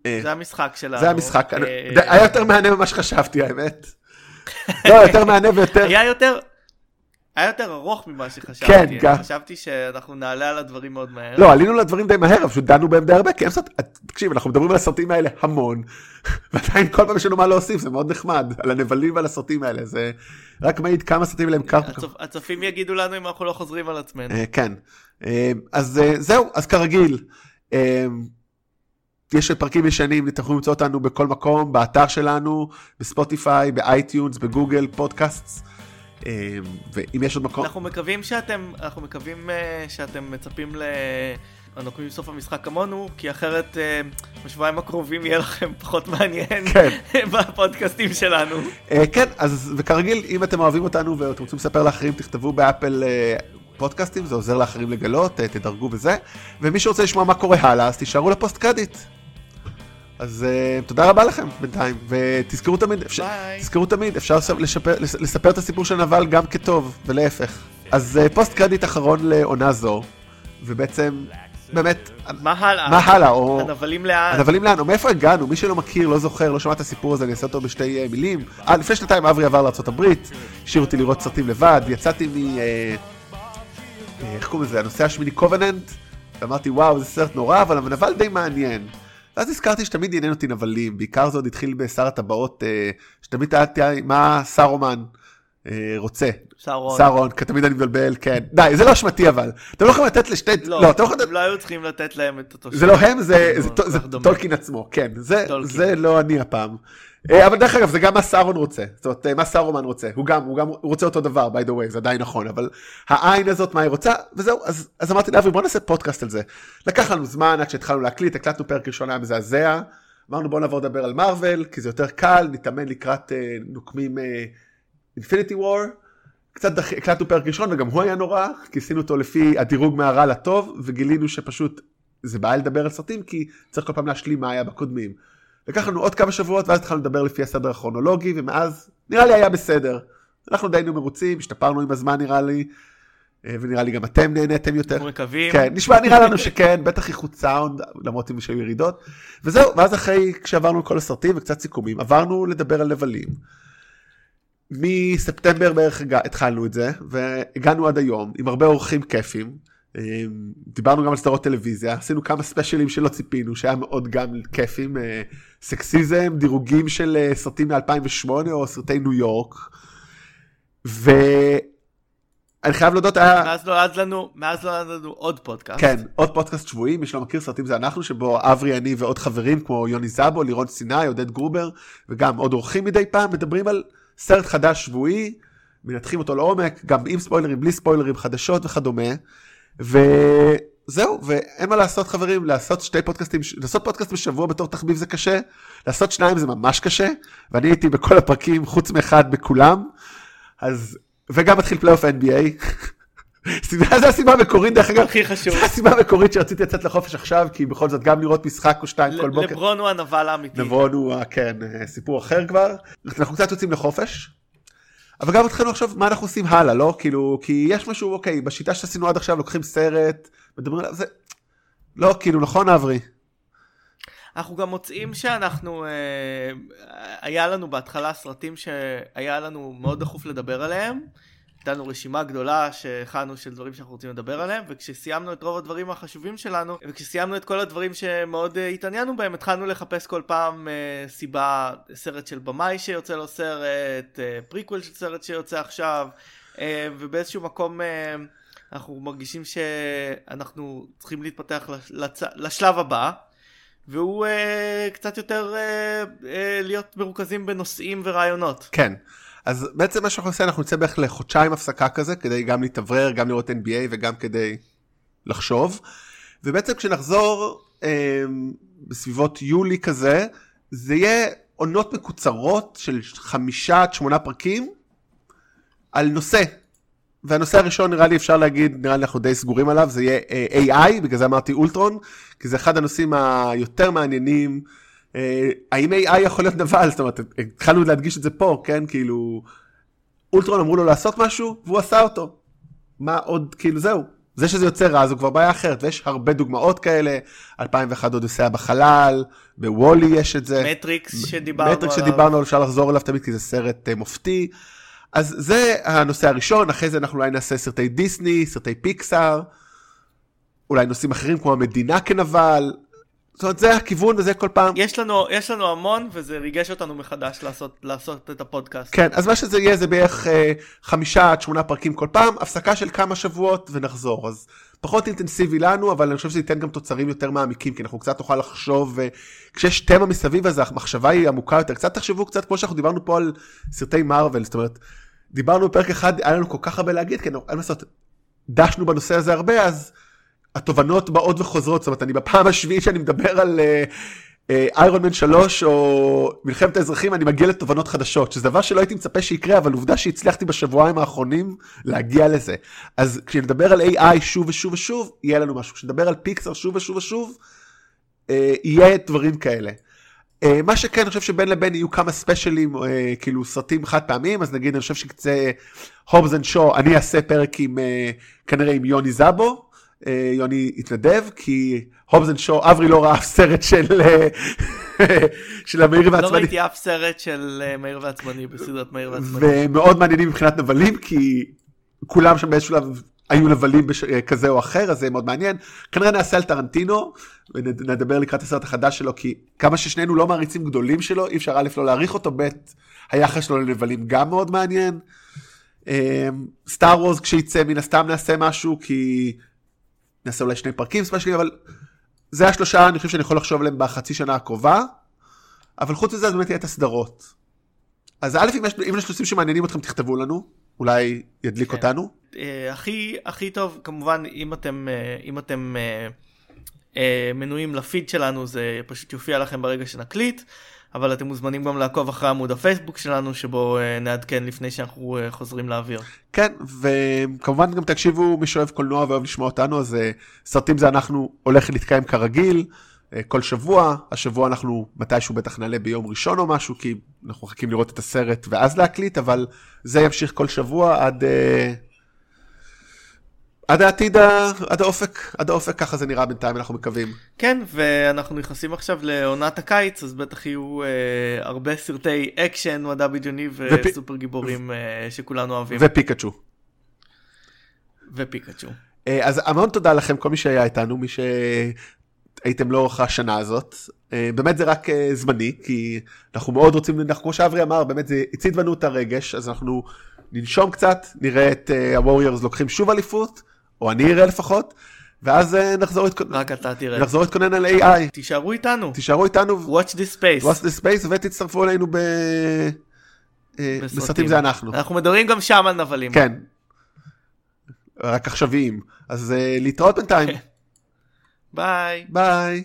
אה, זה המשחק שלנו. זה המשחק, אה, היה יותר מהנה ממה שחשבתי האמת. לא, יותר מהנה ויותר, היה יותר... היה יותר ארוך ממה שחשבתי, כן, גם. חשבתי שאנחנו נעלה על הדברים מאוד מהר. לא, עלינו לדברים די מהר, פשוט דנו בהם די הרבה, כי סרט, תקשיב, אנחנו מדברים על הסרטים האלה המון, ועדיין כל פעם יש לנו מה להוסיף, זה מאוד נחמד, על הנבלים ועל הסרטים האלה, זה רק מעיד כמה סרטים האלה הם קר... הצופ- הצופים יגידו לנו אם אנחנו לא חוזרים על עצמנו. אה, כן. אה, אז אה, זהו, אז כרגיל, יש פרקים ישנים, אתם יכולים למצוא אותנו בכל מקום, באתר שלנו, בספוטיפיי, באייטיונז, בגוגל, פודקאסטס, ואם יש עוד מקום... אנחנו מקווים שאתם, אנחנו מקווים אה, שאתם מצפים ל... הנוקמים סוף המשחק כמונו, כי אחרת אה, בשבועיים הקרובים יהיה לכם פחות מעניין כן. בפודקאסטים שלנו. אה, כן, אז וכרגיל, אם אתם אוהבים אותנו ואתם רוצים לספר לאחרים, תכתבו באפל אה, פודקאסטים, זה עוזר לאחרים לגלות, אה, תדרגו בזה. ומי שרוצה לשמוע מה קורה הלאה, אז תישארו לפוסט קרדיט. אז אה, תודה רבה לכם בינתיים, ותזכרו תמיד, אפשר. תזכרו תמיד, אפשר לספר, לשפר, לס- לספר את הסיפור של נבל גם כטוב, ולהפך. אז אה, פוסט קרדיט אחרון לעונה זו, ובעצם, באמת, מה הלאה? מה הלאה, או... הנבלים לאן? הנבלים לאן? או מאיפה הגענו? מי שלא מכיר, לא זוכר, לא שמע את הסיפור הזה, אני אעשה אותו בשתי אה, מילים. אה, לפני שנתיים אברי עבר לארה"ב, השאיר אותי לראות סרטים לבד, יצאתי מ... אה, אה, איך קוראים לזה? הנושא השמיני קובננט, ואמרתי, וואו, זה סרט נורא, אבל הנבל די מעניין. ואז הזכרתי שתמיד עניין אותי נבלים, בעיקר זה עוד התחיל בשר הטבעות, אה, שתמיד טענתי מה סרומן אה, רוצה. שרון. סרון, כי תמיד אני מבלבל, כן. די, זה לא אשמתי אבל. אתם לא יכולים לתת לשתי... לא, לא, אתם לא יכולים. הם לא היו צריכים לתת להם את אותו זה לא הם, זה. טולקין עצמו, כן. זה לא אני הפעם. אה, אבל דרך אגב, זה גם מה סארון רוצה, זאת אומרת, אה, מה סארומן רוצה, הוא גם, הוא גם הוא רוצה אותו דבר, by the way, זה עדיין נכון, אבל העין הזאת, מה היא רוצה, וזהו, אז, אז אמרתי לאבי, בוא נעשה פודקאסט על זה. לקח לנו זמן עד שהתחלנו להקליט, הקלטנו פרק ראשון היה מזעזע, אמרנו בוא נעבור לדבר על מארוול, כי זה יותר קל, נתאמן לקראת אה, נוקמים אינפיניטי וור. קצת דח... הקלטנו פרק ראשון וגם הוא היה נורא, כי עשינו אותו לפי הדירוג מהרע לטוב, וגילינו שפשוט זה בעיה לדבר על סרטים, כי צריך כל פעם להשלים מה היה בקודמים. לקח לנו עוד כמה שבועות, ואז התחלנו לדבר לפי הסדר הכרונולוגי, ומאז נראה לי היה בסדר. אנחנו די היינו מרוצים, השתפרנו עם הזמן נראה לי, אה, ונראה לי גם אתם נהניתם יותר. אנחנו מקווים. כן, נשמע, נראה לנו שכן, בטח איכות סאונד, למרות אם שהיו ירידות. וזהו, ואז אחרי, כשעברנו כל הסרטים וקצת סיכומים, עברנו לדבר על נבלים. מספטמבר בערך התחלנו את זה, והגענו עד היום, עם הרבה אורחים כיפים. אה, דיברנו גם על סדרות טלוויזיה, עשינו כמה ספיישלים שלא ציפינו, שהיה מאוד גם כיפים. אה, סקסיזם, דירוגים של אה, סרטים מ-2008 או סרטי ניו יורק. ואני חייב להודות, היה... מאז נולד לנו, מאז נולד לנו עוד פודקאסט. כן, עוד פודקאסט שבועי, מי שלא מכיר סרטים זה אנחנו, שבו אברי, אני ועוד חברים כמו יוני זבו, לירון סיני, עודד גרובר, וגם עוד אורחים מדי פעם, מדברים על סרט חדש שבועי, מנתחים אותו לעומק, גם עם ספוילרים, בלי ספוילרים, חדשות וכדומה. וזהו, ואין מה לעשות חברים, לעשות שתי פודקאסטים, לעשות פודקאסט בשבוע בתור תחביב זה קשה, לעשות שניים זה ממש קשה, ואני הייתי בכל הפרקים, חוץ מאחד בכולם, אז, וגם מתחיל פלייאוף NBA. זה הסיבה המקורית דרך אגב, הכי חשוב. זו הסיבה המקורית שרציתי לצאת לחופש עכשיו, כי בכל זאת גם לראות משחק או שתיים כל בוקר. לברון הוא הנבל האמיתי. נבון הוא, כן, אה, סיפור אחר כבר. אנחנו קצת יוצאים לחופש, אבל גם התחלנו לחשוב מה אנחנו עושים הלאה, לא? כאילו, כי יש משהו, אוקיי, בשיטה שעשינו עד עכשיו, לוקחים סרט, מדברים עליו, זה... לא, כאילו, נכון אברי? אנחנו גם מוצאים שאנחנו, אה, היה לנו בהתחלה סרטים שהיה לנו מאוד דחוף לדבר עליהם. לנו רשימה גדולה שהכנו של דברים שאנחנו רוצים לדבר עליהם, וכשסיימנו את רוב הדברים החשובים שלנו, וכשסיימנו את כל הדברים שמאוד אה, התעניינו בהם, התחלנו לחפש כל פעם אה, סיבה, סרט של במאי שיוצא לו סרט, אה, פריקוול של סרט שיוצא עכשיו, ובאיזשהו מקום אנחנו מרגישים שאנחנו צריכים להתפתח לצ... לשלב הבא. והוא אה, קצת יותר אה, אה, להיות מרוכזים בנושאים ורעיונות. כן. אז בעצם מה שאנחנו נעשה, אנחנו נצא בערך לחודשיים הפסקה כזה, כדי גם להתאוורר, גם לראות NBA וגם כדי לחשוב. ובעצם כשנחזור אה, בסביבות יולי כזה, זה יהיה עונות מקוצרות של חמישה עד שמונה פרקים על נושא. והנושא הראשון נראה לי אפשר להגיד, נראה לי אנחנו די סגורים עליו, זה יהיה אה, AI, בגלל זה אמרתי אולטרון, כי זה אחד הנושאים היותר מעניינים. אה, האם AI יכול להיות נבל? זאת אומרת, התחלנו להדגיש את זה פה, כן? כאילו, אולטרון אמרו לו לעשות משהו, והוא עשה אותו. מה עוד, כאילו זהו. זה שזה יוצא רע זו כבר בעיה אחרת, ויש הרבה דוגמאות כאלה, 2001 אודיסאה בחלל, בוולי יש את זה. מטריקס שדיברנו עליו. מטריקס שדיברנו עליו, אפשר לחזור אליו תמיד כי זה סרט uh, מופתי. אז זה הנושא הראשון, אחרי זה אנחנו אולי נעשה סרטי דיסני, סרטי פיקסאר, אולי נושאים אחרים כמו המדינה כנבל, זאת אומרת, זה הכיוון וזה כל פעם. יש לנו, יש לנו המון וזה ריגש אותנו מחדש לעשות, לעשות את הפודקאסט. כן, אז מה שזה יהיה זה בערך אה, חמישה עד שמונה פרקים כל פעם, הפסקה של כמה שבועות ונחזור. אז פחות אינטנסיבי לנו, אבל אני חושב שזה ייתן גם תוצרים יותר מעמיקים, כי אנחנו קצת נוכל לחשוב, אה, כשיש תמה מסביב אז המחשבה היא עמוקה יותר. קצת תחשבו קצת כמו שאנחנו דיברנו פה על סרטי מארוול, זאת אומרת, דיברנו בפרק אחד, היה לנו כל כך הרבה להגיד, כי אין מה לעשות, דשנו בנושא הזה הרבה, אז... התובנות באות וחוזרות, זאת אומרת, אני בפעם השביעית שאני מדבר על איירון מן 3 או מלחמת האזרחים, אני מגיע לתובנות חדשות, שזה דבר שלא הייתי מצפה שיקרה, אבל עובדה שהצלחתי בשבועיים האחרונים להגיע לזה. אז כשנדבר על AI שוב ושוב ושוב, יהיה לנו משהו. כשנדבר על פיקסר שוב ושוב ושוב, אה, יהיה דברים כאלה. אה, מה שכן, אני חושב שבין לבין יהיו כמה ספיישלים, אה, כאילו סרטים חד פעמים, אז נגיד, אני חושב שקצה Hobbs and Shaw, אני אעשה פרק עם, כנראה עם יוני זאבו. אה, יוני התנדב, כי Hobbs and Shaw, אברי לא ראה אף סרט של, אה, של המהיר והעצבני. לא ראיתי אף סרט של אה, מהיר ועצבני בסדרת מהיר ועצבני. ומאוד מעניינים מבחינת נבלים, כי כולם שם באיזשהו שלב היו נבלים בש... כזה או אחר, אז זה מאוד מעניין. כנראה נעשה על טרנטינו, ונדבר לקראת הסרט החדש שלו, כי כמה ששנינו לא מעריצים גדולים שלו, אי אפשר א' לא להעריך אותו, ב' היחס שלו לנבלים גם מאוד מעניין. סטאר וורס כשיצא מן הסתם נעשה משהו, כי נעשה אולי שני פרקים ספיישלי, אבל זה השלושה, אני חושב שאני יכול לחשוב עליהם בחצי שנה הקרובה, אבל חוץ מזה אז באמת יהיה את הסדרות. אז א', אם יש, אם יש נושאים שמעניינים אתכם, תכתבו לנו, אולי ידליק כן. אותנו. Uh, הכי, הכי טוב, כמובן, אם אתם, uh, אם אתם uh, מנויים לפיד שלנו, זה פשוט יופיע לכם ברגע שנקליט. אבל אתם מוזמנים גם לעקוב אחרי עמוד הפייסבוק שלנו שבו uh, נעדכן לפני שאנחנו uh, חוזרים לאוויר. כן וכמובן גם תקשיבו מי שאוהב קולנוע ואוהב לשמוע אותנו אז uh, סרטים זה אנחנו הולך להתקיים כרגיל כל שבוע השבוע אנחנו מתישהו בטח נעלה ביום ראשון או משהו כי אנחנו מחכים לראות את הסרט ואז להקליט אבל זה ימשיך כל שבוע עד. אה, עד העתיד, עד האופק, עד האופק ככה זה נראה בינתיים אנחנו מקווים. כן ואנחנו נכנסים עכשיו לעונת הקיץ אז בטח יהיו אה, הרבה סרטי אקשן מדע בדיוני וסופר גיבורים אה, שכולנו אוהבים. ופיקאצ'ו. ופיקאצ'ו. אה, אז המון תודה לכם כל מי שהיה איתנו מי שהייתם לאורך השנה הזאת. אה, באמת זה רק אה, זמני כי אנחנו מאוד רוצים, אנחנו, כמו שאברי אמר באמת זה הצית בנו את הרגש אז אנחנו ננשום קצת נראה את הווריורס לוקחים שוב אליפות. או אני אראה לפחות, ואז אה, נחזור להתכונן. רק אתה תראה. נחזור להתכונן על AI. תישארו איתנו. תישארו איתנו. Watch this space. Watch this space ותצטרפו אלינו ב... אה, בסרטים זה אנחנו. אנחנו מדברים גם שם על נבלים. כן. רק עכשוויים. אז uh, להתראות בינתיים. ביי. ביי.